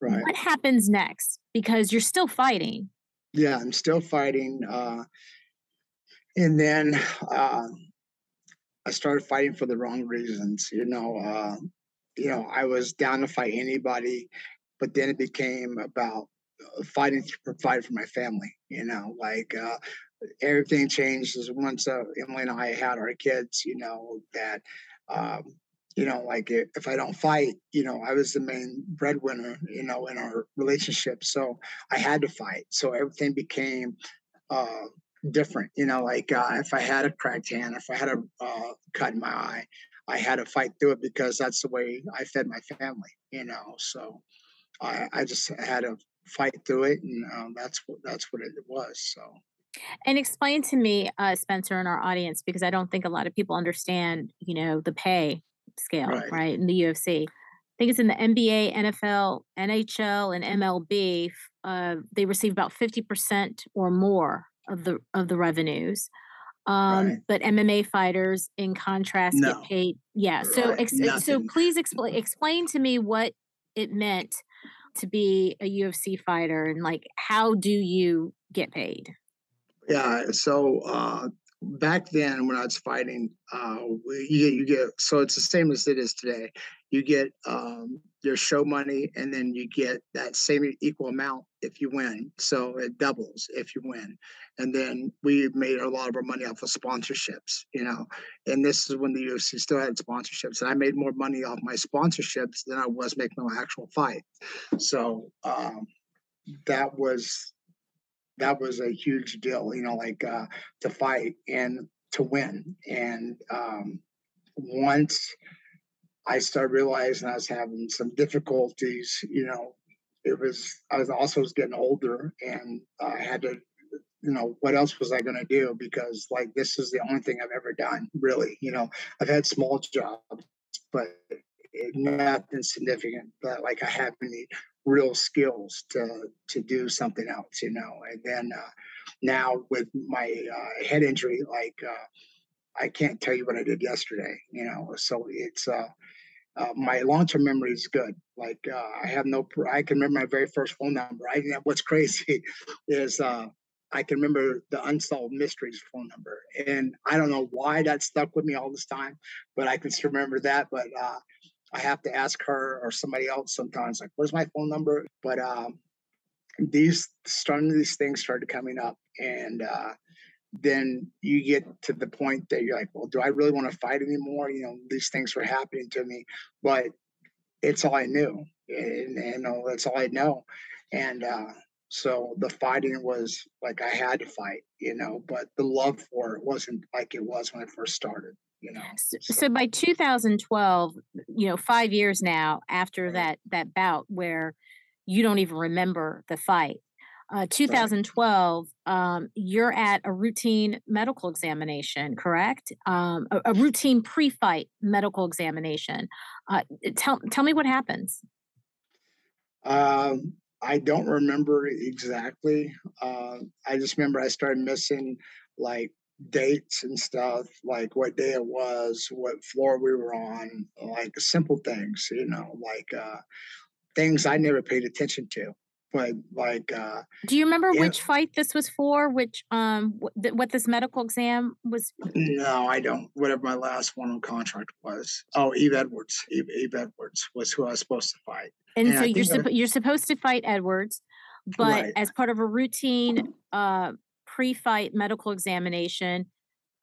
Right. What happens next? Because you're still fighting yeah, I'm still fighting. Uh, and then uh, I started fighting for the wrong reasons. You know, uh, you know, I was down to fight anybody, but then it became about uh, fighting to provide for my family. You know, like uh, everything changed once uh, Emily and I had our kids. You know that um, you know, like if I don't fight, you know, I was the main breadwinner, you know, in our relationship. So I had to fight. So everything became uh, different, you know, like uh, if I had a cracked hand, if I had a uh, cut in my eye, I had to fight through it because that's the way I fed my family, you know. So I, I just had to fight through it, and um, that's what that's what it was. So. And explain to me, uh, Spencer, and our audience, because I don't think a lot of people understand, you know, the pay scale, right. right, in the UFC. I think it's in the NBA, NFL, NHL, and MLB. Uh, they receive about fifty percent or more of the of the revenues. Um, right. But MMA fighters, in contrast, no. get paid. Yeah. Right. So, ex- so please explain explain to me what it meant to be a UFC fighter, and like how do you get paid? Yeah. So uh, back then when I was fighting, uh, you get you get so it's the same as it is today. You get um, your show money, and then you get that same equal amount if you win. So it doubles if you win. And then we made a lot of our money off of sponsorships, you know. And this is when the UFC still had sponsorships, and I made more money off my sponsorships than I was making my actual fight. So um, that was that was a huge deal, you know, like uh, to fight and to win. And um, once I started realizing I was having some difficulties, you know, it was I was also was getting older and I had to you know what else was i going to do because like this is the only thing i've ever done really you know i've had small jobs but nothing significant but like i have any real skills to to do something else you know and then uh, now with my uh, head injury like uh, i can't tell you what i did yesterday you know so it's uh, uh my long-term memory is good like uh, i have no i can remember my very first phone number i what's crazy *laughs* is uh, I can remember the unsolved mysteries phone number, and I don't know why that stuck with me all this time, but I can still remember that. But uh, I have to ask her or somebody else sometimes, like, where's my phone number? But um, these starting these things started coming up, and uh, then you get to the point that you're like, well, do I really want to fight anymore? You know, these things were happening to me, but it's all I knew, and, and know, that's all I know, and uh, so the fighting was like I had to fight, you know, but the love for it wasn't like it was when I first started you know. So, so by 2012, you know, five years now after right. that that bout where you don't even remember the fight. Uh, 2012, right. um, you're at a routine medical examination, correct? Um, a, a, routine pre-fight medical examination. Uh, tell tell me what happens. Um, I don't remember exactly. Uh, I just remember I started missing like dates and stuff, like what day it was, what floor we were on, like simple things, you know, like uh, things I never paid attention to. But like, uh, do you remember yeah. which fight this was for? Which um, th- what this medical exam was? No, I don't. Whatever my last one on contract was. Oh, Yves Edwards. Yves, Yves Edwards was who I was supposed to fight. And, and so you're you're supposed to fight Edwards, but right. as part of a routine uh, pre-fight medical examination,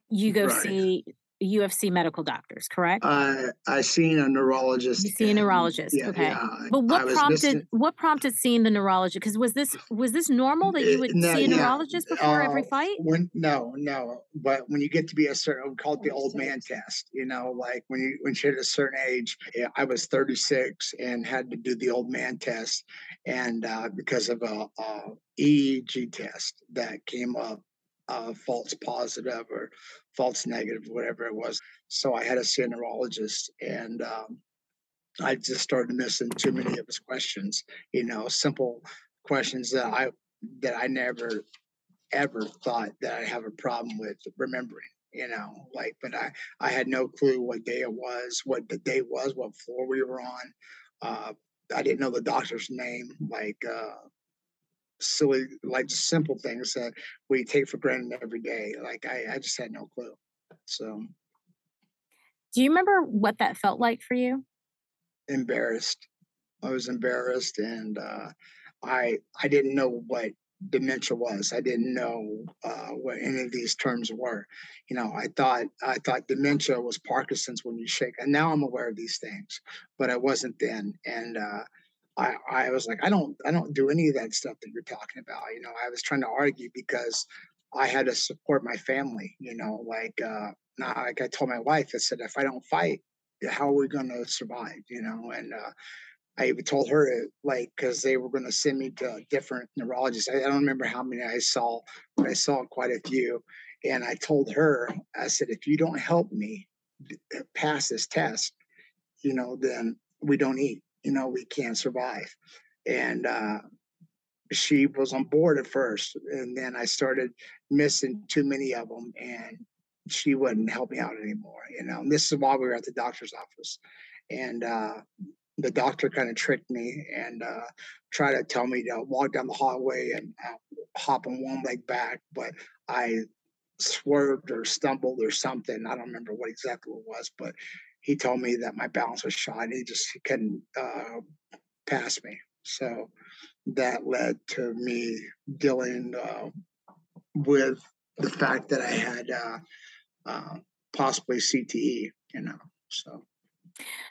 you go right. see UFC medical doctors, correct? Uh, I seen a neurologist. You see a neurologist, yeah, okay. yeah, But what prompted missing- what prompted seeing the neurologist? Because was this was this normal that you would no, see a yeah, neurologist before every uh, fight? When no, no, but when you get to be a certain, we call it the old man test. You know, like when you when you hit a certain age. yeah, I was 36 and had to do the old man test, and uh, because of a, a EEG test that came up, uh, false positive or false negative, whatever it was. So I had to see a neurologist, and um, I just started missing too many of his questions. You know, simple questions that I that I never ever thought that I have a problem with remembering. You know, like, but I I had no clue what day it was, what the day was, what floor we were on. Uh, I didn't know the doctor's name, like uh, silly, like just simple things that we take for granted every day. Like I, I just had no clue. So Do you remember what that felt like for you? embarrassed. I was embarrassed, and uh, I I didn't know what dementia was. I didn't know uh, what any of these terms were. You know, I thought I thought dementia was Parkinson's when you shake, and now I'm aware of these things, but I wasn't then. And uh, I I was like, I don't I don't do any of that stuff that you're talking about. You know, I was trying to argue because I had to support my family. You know, like uh, not like I told my wife, I said, if I don't fight, how are we going to survive? You know, and uh, I even told her it, like because they were going to send me to different neurologists. I, I don't remember how many I saw, but I saw quite a few. And I told her, I said, if you don't help me uh, pass this test, you know, then we don't eat. You know, we can't survive. And uh, she was on board at first, and then I started missing too many of them, and she wouldn't help me out anymore. You know, and this is while we were at the doctor's office, and uh, the doctor kind of tricked me and uh, tried to tell me to walk down the hallway and uh, hop on one leg back, but I swerved or stumbled or something. I don't remember what exactly it was, but he told me that my balance was shot. He just couldn't uh, pass me. So that led to me dealing uh, with the fact that I had uh, uh, possibly CTE. You know, so.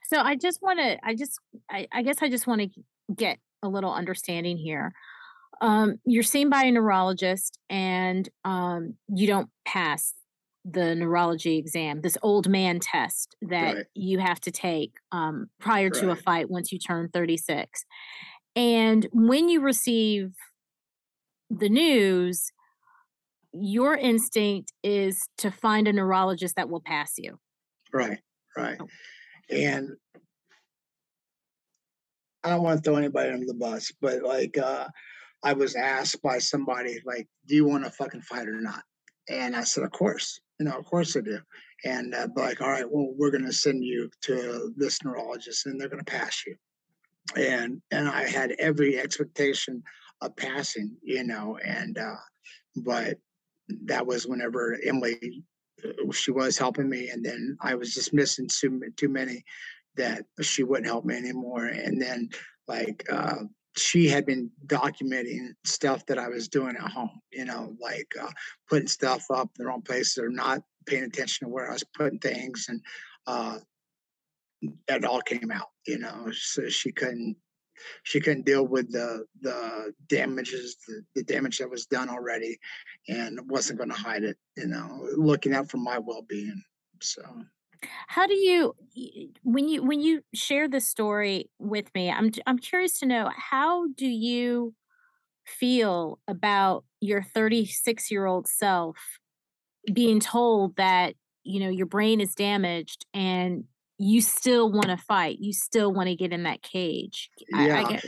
So I just want to, I just, I, I guess I just want to get a little understanding here. Um, you're seen by a neurologist and um, you don't pass the neurology exam, this old man test that Right. you have to take um, prior to a fight once you turn 36. And when you receive the news, your instinct is to find a neurologist that will pass you. Right, right. Oh. And I don't want to throw anybody under the bus, but like uh I was asked by somebody like, "Do you want to fucking fight or not?" And I said, "Of course, you know, of course I do." And uh, like, "All right, well, we're going to send you to this neurologist, and they're going to pass you." And and I had every expectation of passing, you know, and uh, but that was whenever Emily uh, she was helping me, and then I was just missing too too many that she wouldn't help me anymore. And then like uh, she had been documenting stuff that I was doing at home, you know, like uh, putting stuff up in the wrong places or not paying attention to where I was putting things, and uh, that all came out, you know. So she couldn't she couldn't deal with the the damages the, the damage that was done already and wasn't going to hide it you know looking out for my well-being so How do you when you when you share this story with me, I'm I'm curious to know how do you feel about your 36-year-old self being told that, you know, your brain is damaged and you still want to fight, you still want to get in that cage. I, yeah get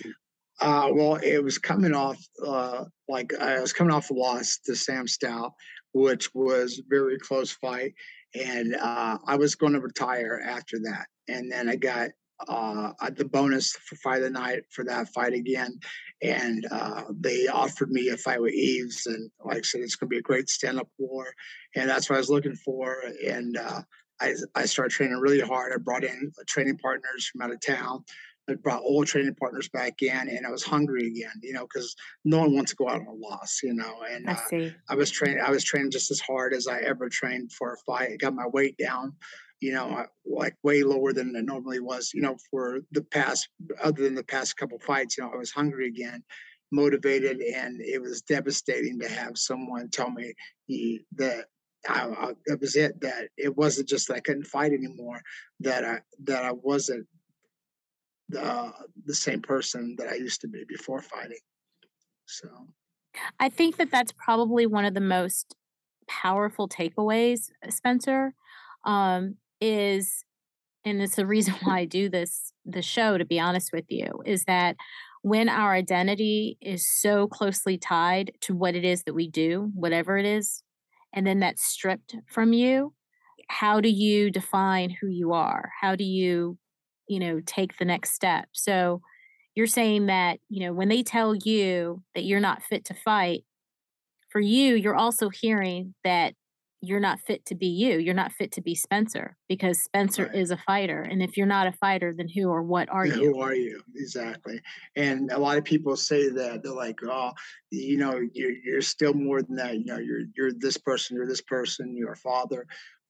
uh well it was coming off uh like i was coming off a loss to sam stout which was very close fight and uh i was going to retire after that and then i got uh uh, the bonus for fight of the night for that fight again and uh they offered me a fight with eves and like i said it's going to be a great stand-up war and that's what i was looking for and uh I, I started training really hard. I brought in training partners from out of town I brought old training partners back in, and I was hungry again. You know, because no one wants to go out on a loss. You know, and I. Uh, I was training. I was training just as hard as I ever trained for a fight. I got my weight down. You know, like way lower than it normally was. You know, for the past, other than the past couple fights, you know, I was hungry again, motivated, and it was devastating to have someone tell me that I, I, it was it that it wasn't just that I couldn't fight anymore that I that I wasn't the the same person that I used to be before fighting. So I think that that's probably one of the most powerful takeaways, Spencer, um, is, and it's the reason *laughs* why I do this the show. To be honest with you, is that when our identity is so closely tied to what it is that we do, whatever it is, and then that's stripped from you, how do you define who you are? How do you you know take the next step. So you're saying that you know when they tell you that you're not fit to fight for you you're also hearing that you're not fit to be you you're not fit to be spencer because spencer right. is a fighter and if you're not a fighter then who or what are yeah, you? who are you? Exactly. And a lot of people say that they're like oh you know you're, you're still more than that you know you're you're this person you're this person you're a father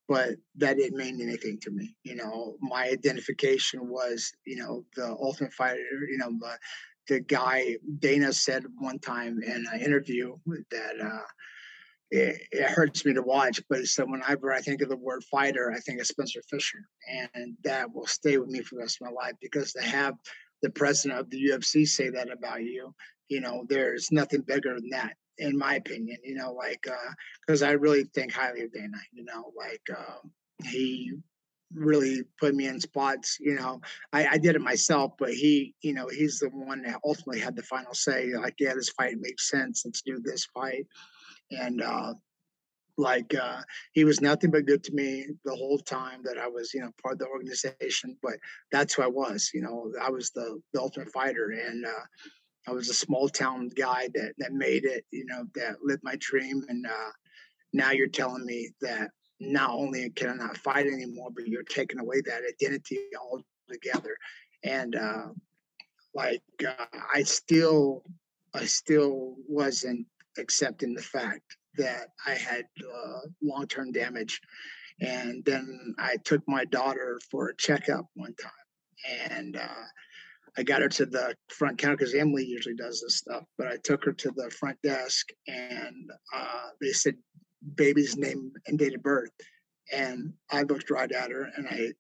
but that didn't mean anything to me. You know, my identification was, you know, the ultimate fighter, you know, the, the guy Dana said one time in an interview that uh, it, it, hurts me to watch, but said, whenever I think of the word fighter, I think of Spencer Fisher. And that will stay with me for the rest of my life because to have the president of the UFC say that about you, you know, there's nothing bigger than that in my opinion, you know, like, uh because uh, I really think highly of Dana, you know, like um, he really put me in spots, you know, I, I did it myself, but he, you know, he's the one that ultimately had the final say, like, yeah, this fight makes sense. Let's do this fight. And, uh, like uh, he was nothing but good to me the whole time that I was, you know, part of the organization. But that's who I was, you know. I was the, the ultimate fighter, and uh, I was a small town guy that that made it, you know, that lived my dream. And uh, now you're telling me that not only can I not fight anymore, but you're taking away that identity altogether. And uh, like uh, I still, I still wasn't accepting the fact that I had uh, long-term damage. And then I took my daughter for a checkup one time, and uh, I got her to the front counter because Emily usually does this stuff, but I took her to the front desk and uh, they said baby's name and date of birth. And I looked right at her and I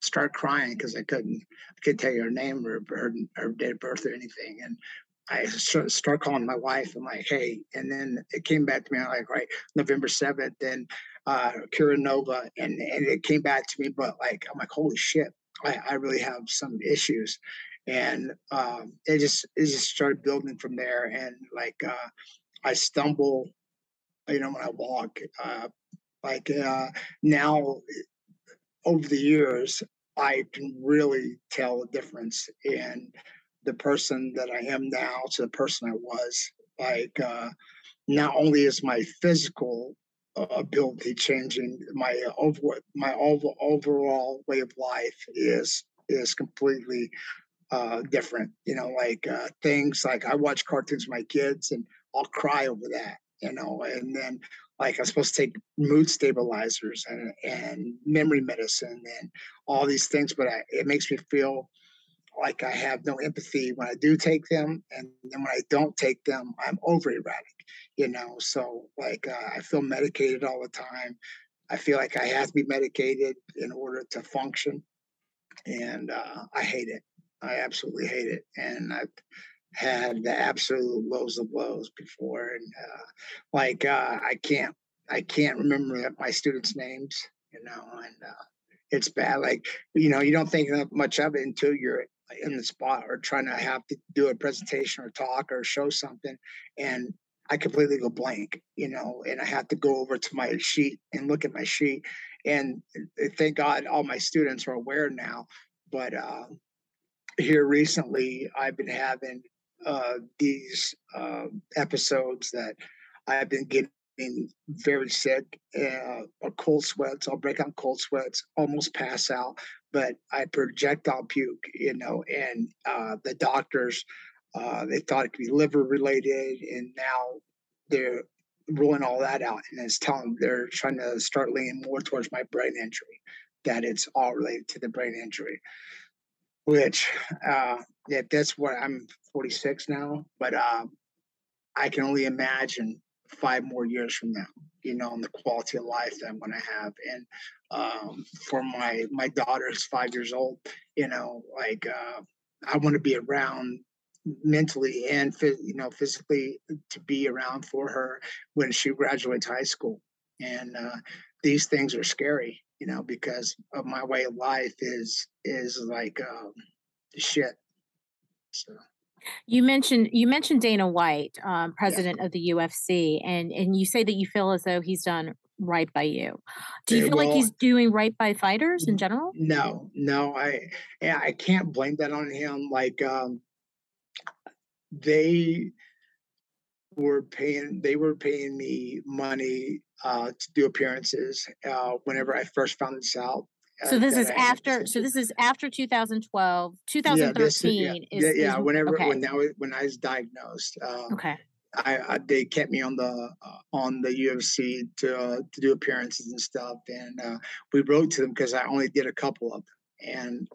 started crying because I couldn't I couldn't tell you her name or her, her date of birth or anything. And I start calling my wife. I'm like, hey, and then it came back to me. I'm like, right, November seventh, and uh, Kira Nova, and and it came back to me. But like, I'm like, holy shit, I, I really have some issues, and um, it just it just started building from there. And like uh, I stumble, you know, when I walk. Uh, like uh, now, over the years, I can really tell the difference in the person that I am now to the person I was. Like uh, not only is my physical uh, ability changing, my over my over, overall way of life is is completely uh, different. You know, like uh, things like I watch cartoons with my kids and I'll cry over that. You know, and then like I'm supposed to take mood stabilizers and and memory medicine and all these things, but I, it makes me feel like I have no empathy when I do take them, and then when I don't take them, I'm over erratic. You know, so like uh, I feel medicated all the time. I feel like I have to be medicated in order to function, and uh, I hate it. I absolutely hate it, and I've had the absolute lows of lows before, and uh, like uh, I can't I can't remember my students' names, you know, and uh, it's bad. Like you know, you don't think much of it until you're in the spot or trying to have to do a presentation or talk or show something, and I completely go blank, you know, and I have to go over to my sheet and look at my sheet. And uh, thank God all my students are aware now. But uh, here recently, I've been having uh, these uh, episodes that I've been getting very sick, uh, or cold sweats. I'll break out cold sweats, almost pass out, but I projectile puke, you know, and uh, the doctors, uh, they thought it could be liver related, and now they're ruling all that out, and it's telling they're trying to start leaning more towards my brain injury, that it's all related to the brain injury. Which, uh, yeah, that's what I'm 46 now, but uh, I can only imagine five more years from now, you know, and the quality of life that I'm going to have. And um, for my my daughter is five years old, you know, like uh, I want to be around mentally and you know physically to be around for her when she graduates high school and uh, these things are scary you know because of my way of life is is like um, shit so you mentioned you mentioned Dana White, um, president yeah. of the UFC, and and you say that you feel as though he's done right by you. Do you feel well, like he's doing right by fighters in general? No, no, I I can't blame that on him. Like um, they were paying they were paying me money uh, to do appearances uh, whenever I first found this out. Uh, so this is after. So this is after 2012, 2013 yeah, is, yeah, yeah, whenever okay. when now when I was diagnosed. Uh, okay. I, I, they kept me on the uh, on the UFC to uh, to do appearances and stuff, and uh, we wrote to them because I only did a couple of them, and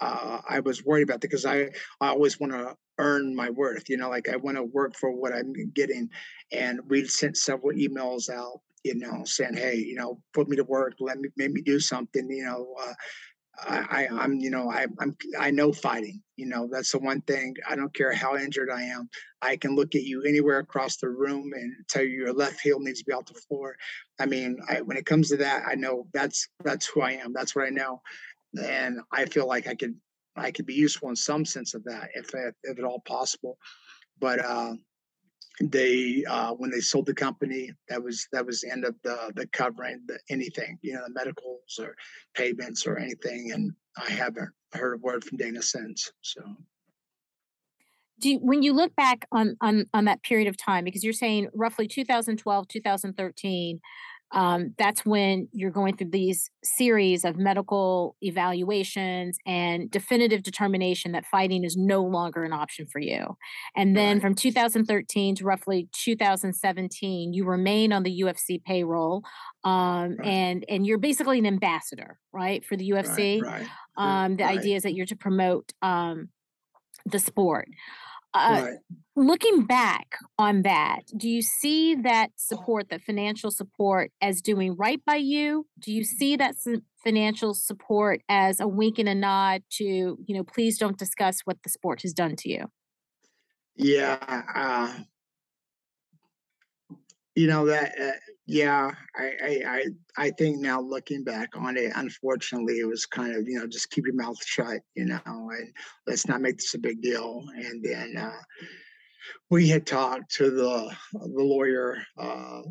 uh, I was worried about that because I I always want to earn my worth, you know, like I want to work for what I'm getting, and we sent several emails out you know, saying, "Hey, you know, put me to work. Let me make me do something." You know, uh, I, I, am you know, I, I'm, I know fighting. You know, that's the one thing. I don't care how injured I am. I can look at you anywhere across the room and tell you your left heel needs to be off the floor. I mean, I, when it comes to that, I know that's that's who I am. That's what I know, and I feel like I could I could be useful in some sense of that if if at all possible. But uh, they uh, when they sold the company that was that was the end of the the covering the anything you know the medicals or payments or anything and i haven't heard a word from dana since so do you, when you look back on on on that period of time because you're saying roughly 2012 2013 um, that's when you're going through these series of medical evaluations and definitive determination that fighting is no longer an option for you. And then from 2013 to roughly 2017, you remain on the UFC payroll, um, right. and and you're basically an ambassador, right, for the UFC. Right, um, the idea is that you're to promote um, the sport. Uh, right. Looking back on that, do you see that support, that financial support, as doing right by you? Do you see that financial support as a wink and a nod to, you know, please don't discuss what the sport has done to you? Yeah, uh, you know that uh, yeah I, I i think now looking back on it unfortunately it was kind of you know just keep your mouth shut you know and let's not make this a big deal. And then uh, we had talked to the the lawyer uh,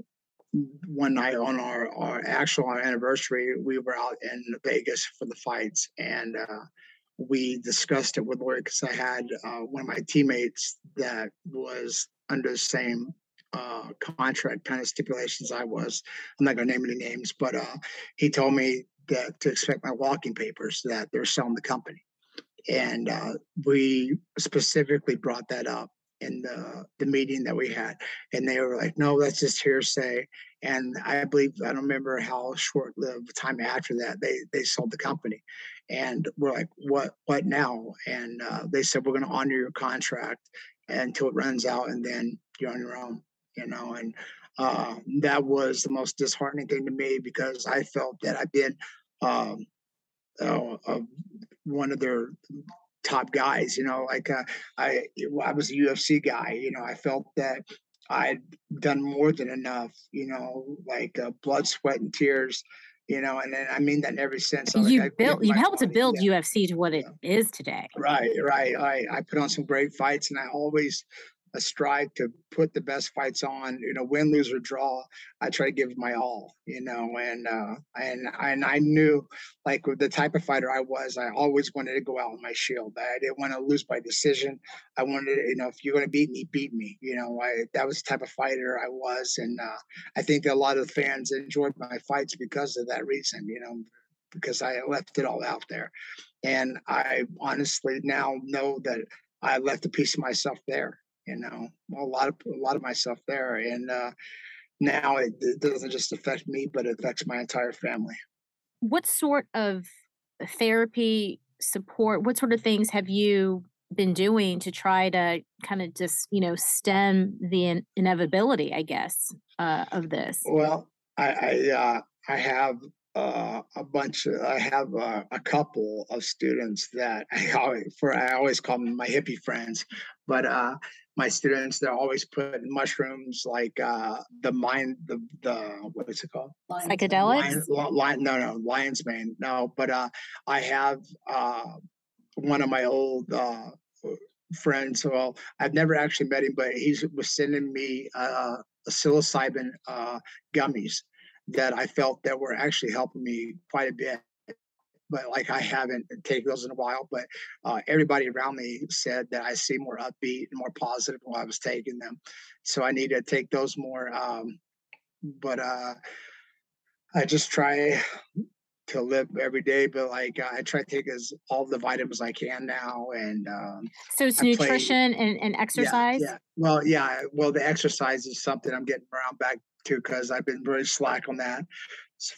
one night on our, our actual our anniversary we were out in vegas for the fights and uh, we discussed it with lawyer because i had uh, one of my teammates that was under the same uh, contract kind of stipulations I was. I'm not going to name any names, but uh, he told me that to expect my walking papers that they're selling the company, and uh, we specifically brought that up in the the meeting that we had, and they were like, "No, that's just hearsay." And I believe I don't remember how short-lived time after that they they sold the company, and we're like, "What what now?" And uh, they said, "We're going to honor your contract." until it runs out and then you're on your own you know, and uh, that was the most disheartening thing to me because I felt that I'd been um, uh, uh, one of their top guys. You know, like uh, I I was a UFC guy. You know, I felt that I'd done more than enough. You know, like uh, blood, sweat, and tears. You know, and then I mean that in every sense. you like, built, you helped to build yeah. UFC to what it is today. Right, right. I I put on some great fights, and I always a strive to put the best fights on. You know, win, lose or draw, I try to give my all. You know, and uh, and and I knew, like with the type of fighter I was, I always wanted to go out with my shield. I didn't want to lose by decision. I wanted, you know, if you're going to beat me, beat me. You know, I that was the type of fighter I was, and uh, I think that a lot of fans enjoyed my fights because of that reason. You know, because I left it all out there. And I honestly now know that I left a piece of myself there, you know, a lot of a lot of myself there. And uh, now it, it doesn't just affect me, but it affects my entire family. What sort of therapy support, what sort of things have you been doing to try to kind of just, you know, stem the in- inevitability, I guess, uh, of this? Well, I I, uh, I have uh, a bunch. Of, I have uh, a couple of students that *laughs* I always, for I always call them my hippie friends, but uh, my students they're always putting mushrooms like uh, the mind the the what is it called psychedelics. Lion, lion, no, no, lion's mane. No, but uh, I have uh, one of my old uh, friends. Well, I've never actually met him, but he was sending me uh, psilocybin uh, gummies that I felt that were actually helping me quite a bit. But like I haven't taken those in a while, but uh, everybody around me said that I seem more upbeat and more positive while I was taking them. So I need to take those more. Um, but uh, I just try to live every day, but like I try to take as all the vitamins I can now. And um, so it's I nutrition play, and, and exercise. Yeah, yeah, Well, yeah. Well, the exercise is something I'm getting around back to because I've been very slack on that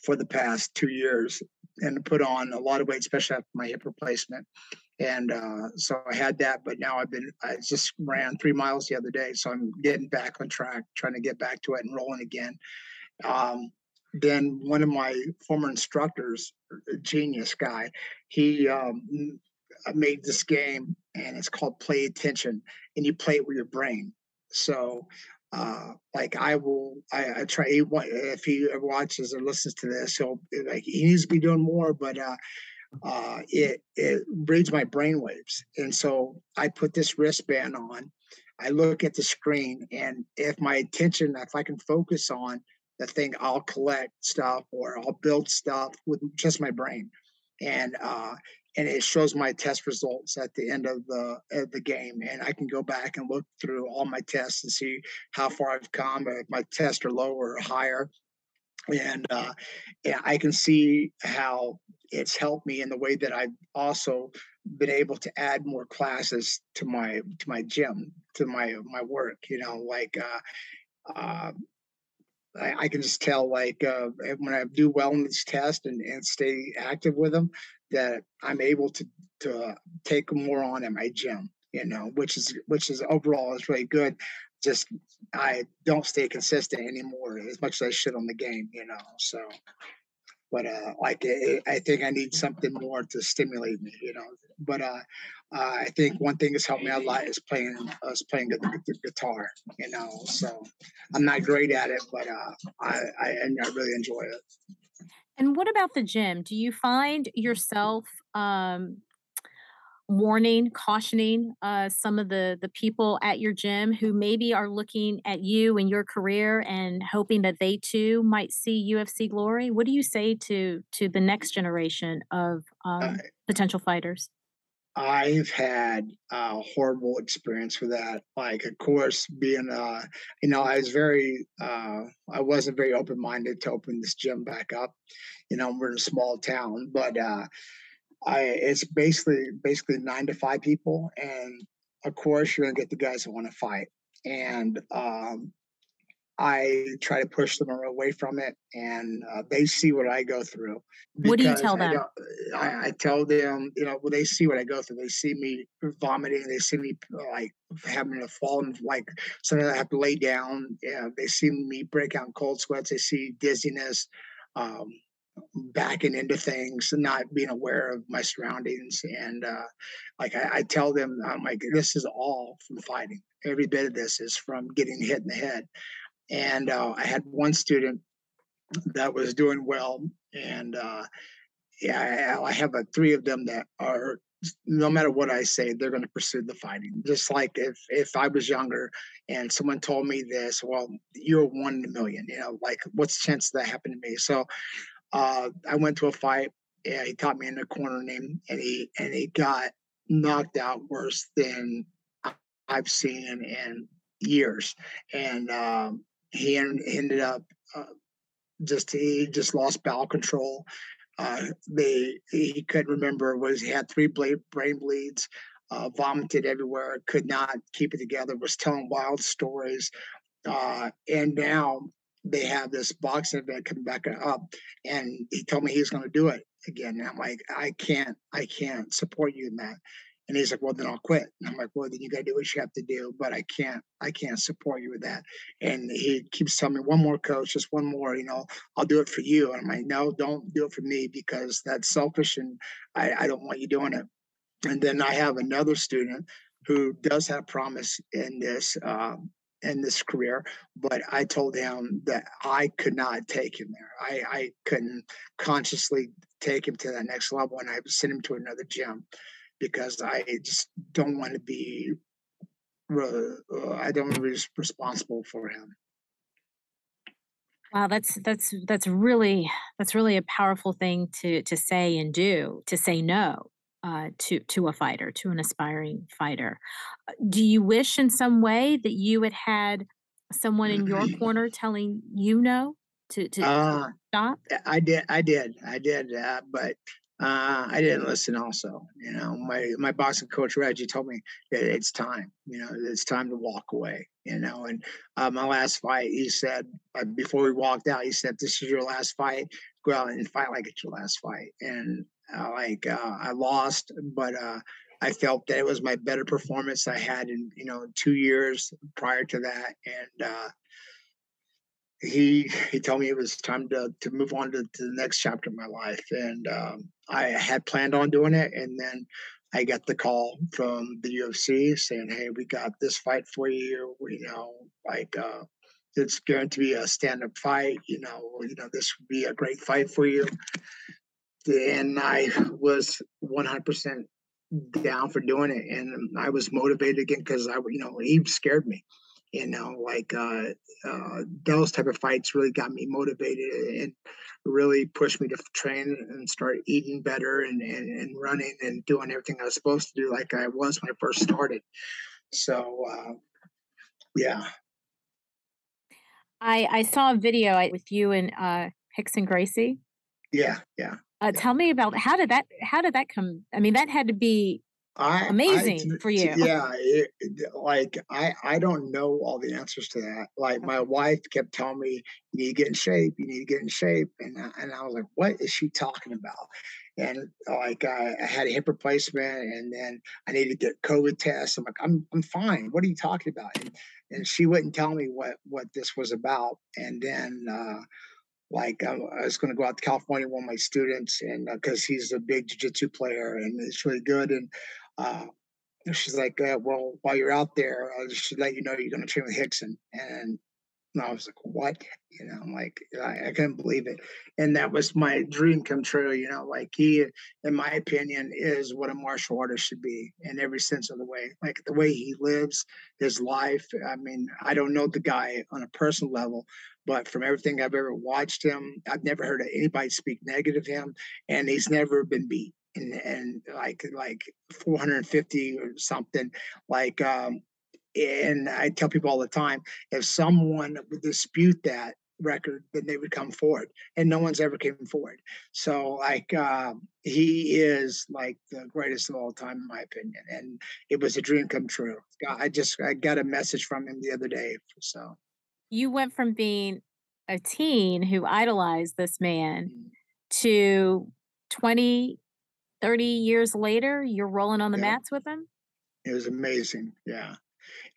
for the past two years and put on a lot of weight, especially after my hip replacement. And uh, so I had that, but now I've been, I just ran three miles the other day. So I'm getting back on track, trying to get back to it and rolling again. Um, then one of my former instructors, genius guy, he um, made this game and it's called Play Attention and you play it with your brain. So uh, like I will, I, I try. If he watches or listens to this, he'll like he needs to be doing more. But uh, uh, it it reads my brain waves, and so I put this wristband on. I look at the screen, and if my attention, if I can focus on the thing, I'll collect stuff or I'll build stuff with just my brain. And uh, and it shows my test results at the end of the of the game and i can go back and look through all my tests and see how far i've come if my tests are lower or higher. And uh, yeah, i can see how it's helped me in the way that i've also been able to add more classes to my to my gym to my my work you know like uh, uh, I, I, can just tell like uh, when I do well in these tests and, and stay active with them, that I'm able to to take more on in my gym, you know, which is which is overall is really good. Just I don't stay consistent anymore as much as I should on the game, you know. So, but uh, like it, I think I need something more to stimulate me, you know. But uh, uh, I think one thing that's helped me a lot is playing uh, is playing the, the, guitar, you know. So I'm not great at it, but uh, I, I I really enjoy it. And what about the gym? Do you find yourself um, warning, cautioning uh, some of the the people at your gym who maybe are looking at you and your career and hoping that they too might see UFC glory? What do you say to to the next generation of um, potential fighters? I've had a horrible experience with that. Like, of course, being, uh, you know, I was very, uh, I wasn't very open minded to open this gym back up. You know, we're in a small town, but uh, I, it's basically basically nine to five people, and of course, you're gonna get the guys that want to fight. And um, I try to push them away from it, and uh, they see what I go through. What do you tell them? I, I, tell them, you know, well, they see what I go through. They see me vomiting. They see me like having to fall and like sometimes I have to lay down. Yeah, they see me break out in cold sweats. They see dizziness. Um, backing into things not being aware of my surroundings and uh, like I, I, tell them i'm like this is all from fighting every bit of this is from getting hit in the head and uh, I had one student that was doing well, and uh, yeah, I, have a, three of them that are no matter what I say, they're going to pursue the fighting. Just like if if I was younger and someone told me this, well, you're one in a million. You know, like what's the chance that happened to me? So uh, I went to a fight. Yeah, he caught me in the corner name, and he and he got knocked out worse than I've seen in years. And um, he ended up uh, just he just lost bowel control. Uh, they he couldn't remember was he had three brain bleeds, uh, vomited everywhere, could not keep it together, was telling wild stories, uh, and now they have this boxing event coming back up, and he told me he's going to do it again. And I'm like, I can't, I can't support you in that. And he's like, well, then I'll quit. And I'm like, well, then you got to do what you have to do, but I can't, I can't support you with that. And he keeps telling me, one more coach, just one more, you know, I'll do it for you. And I'm like, no, don't do it for me because that's selfish and I, I don't want you doing it. And then I have another student who does have promise in this, um, in this career, but I told him that I could not take him there. I, I couldn't consciously take him to that next level and I sent him to another gym because I just don't want to be. Uh, I don't want to be responsible for him. Wow, that's that's that's really that's really a powerful thing to to say and do. To say no uh, to to a fighter, to an aspiring fighter. Uh, do you wish in some way that you had had someone in your corner telling you no to to, uh, stop? I did, I did, I did, uh, but uh, I didn't listen. Also, you know, my my boxing coach Reggie told me it's time. You know, it's time to walk away. You know, and uh, my last fight, he said uh, before we walked out, he said, "This is your last fight. Go out and fight like it's your last fight." And uh, like uh, I lost, but uh, I felt that it was my better performance I had in you know two years prior to that, and he he told me it was time to to move on to, to the next chapter of my life, and um, I had planned on doing it, and then I got the call from the UFC saying, "Hey, we got this fight for you. You know like uh, it's going to be a stand-up fight. You know, you know this would be a great fight for you." And I was 100% down for doing it, and I was motivated again because I, you know, he scared me you know like uh, uh, those type of fights really got me motivated and really pushed me to train and start eating better and, and, and running and doing everything i was supposed to do like i was when i first started. So uh, yeah. I i saw a video with you and uh rickson gracie. Yeah yeah uh, tell me about how did that how did that come i mean that had to be I, amazing I, for you. Yeah, it, like I I don't know all the answers to that. Like my wife kept telling me, "You need to get in shape. You need to get in shape," and I, and I was like, "What is she talking about?" And like I, I had a hip replacement, and then I needed to get COVID tests. I'm like, "I'm I'm fine. What are you talking about?" And, and she wouldn't tell me what what this was about. And then. Uh, like I, I was going to go out to California with one of my students, and because uh, he's a big jiu-jitsu player and it's really good, and uh, she's like, uh, well, while you're out there, I'll just let you know you're going to train with Rickson. And I was like, what? You know, I'm like, I, I couldn't believe it. And that was my dream come true. You know, like he, in my opinion, is what a martial artist should be in every sense of the way. Like the way he lives his life. I mean, I don't know the guy on a personal level, but from everything I've ever watched him, I've never heard anybody speak negative of him, and he's never been beat and, and like like 450 or something like um and i tell people all the time if someone would dispute that record then they would come forward and no one's ever came forward. So like uh, he is like the greatest of all time in my opinion and it was a dream come true. I just i got a message from him the other day so. You went from being a teen who idolized this man mm-hmm. to 20 30 years later, you're rolling on the yeah. mats with him? It was amazing. Yeah.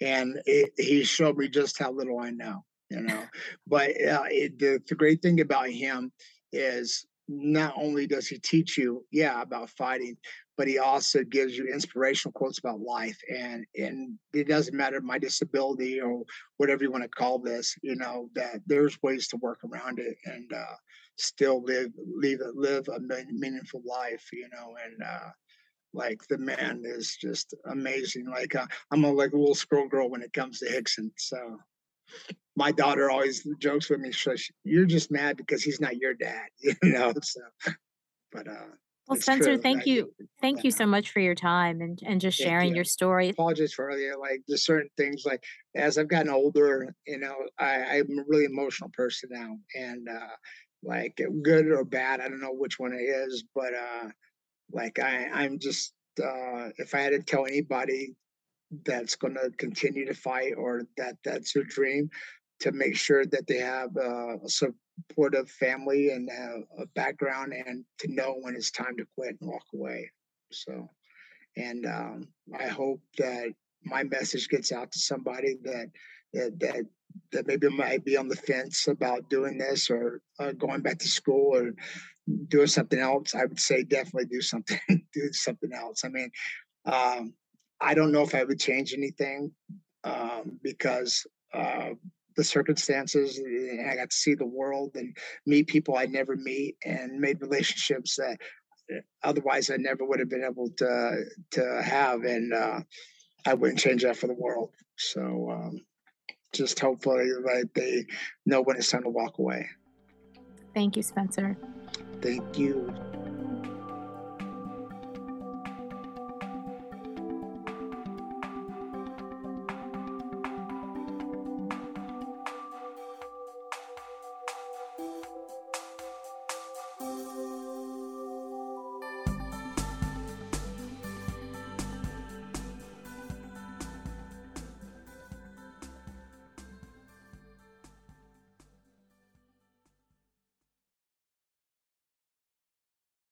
And it, he showed me just how little I know, you know. but uh, it, the, the great thing about him is not only does he teach you, yeah, about fighting, but he also gives you inspirational quotes about life. And and it doesn't matter my disability or whatever you want to call this, you know, that there's ways to work around it. And uh, still live live live a meaningful life you know and uh Like the man is just amazing. Like uh, I'm a like a little squirrel girl when it comes to Rickson. So my daughter always jokes with me. She, you're just mad because he's not your dad, *laughs* you know. So, but uh, well, Spencer, true. thank I- you. Thank you so much for your time and, and just sharing you. your story. apologize for earlier. Like there's certain things like as I've gotten older, you know, I, I'm a really emotional person now. And uh like good or bad, I don't know which one it is, but uh like I, I'm just uh if I had to tell anybody that's gonna continue to fight or that that's their dream to make sure that they have uh, a supportive family and uh, a background and to know when it's time to quit and walk away. So and um, I hope that my message gets out to somebody that that that, that maybe might be on the fence about doing this or uh, going back to school or doing something else. I would say definitely do something *laughs* do something else. I mean, um, I don't know if I would change anything um, because uh, the circumstances and I got to see the world and meet people I never meet and made relationships that otherwise I never would have been able to to have, and uh, I wouldn't change that for the world. So um, just hopefully, like they know when it's time to walk away. Thank you, Spencer. Thank you.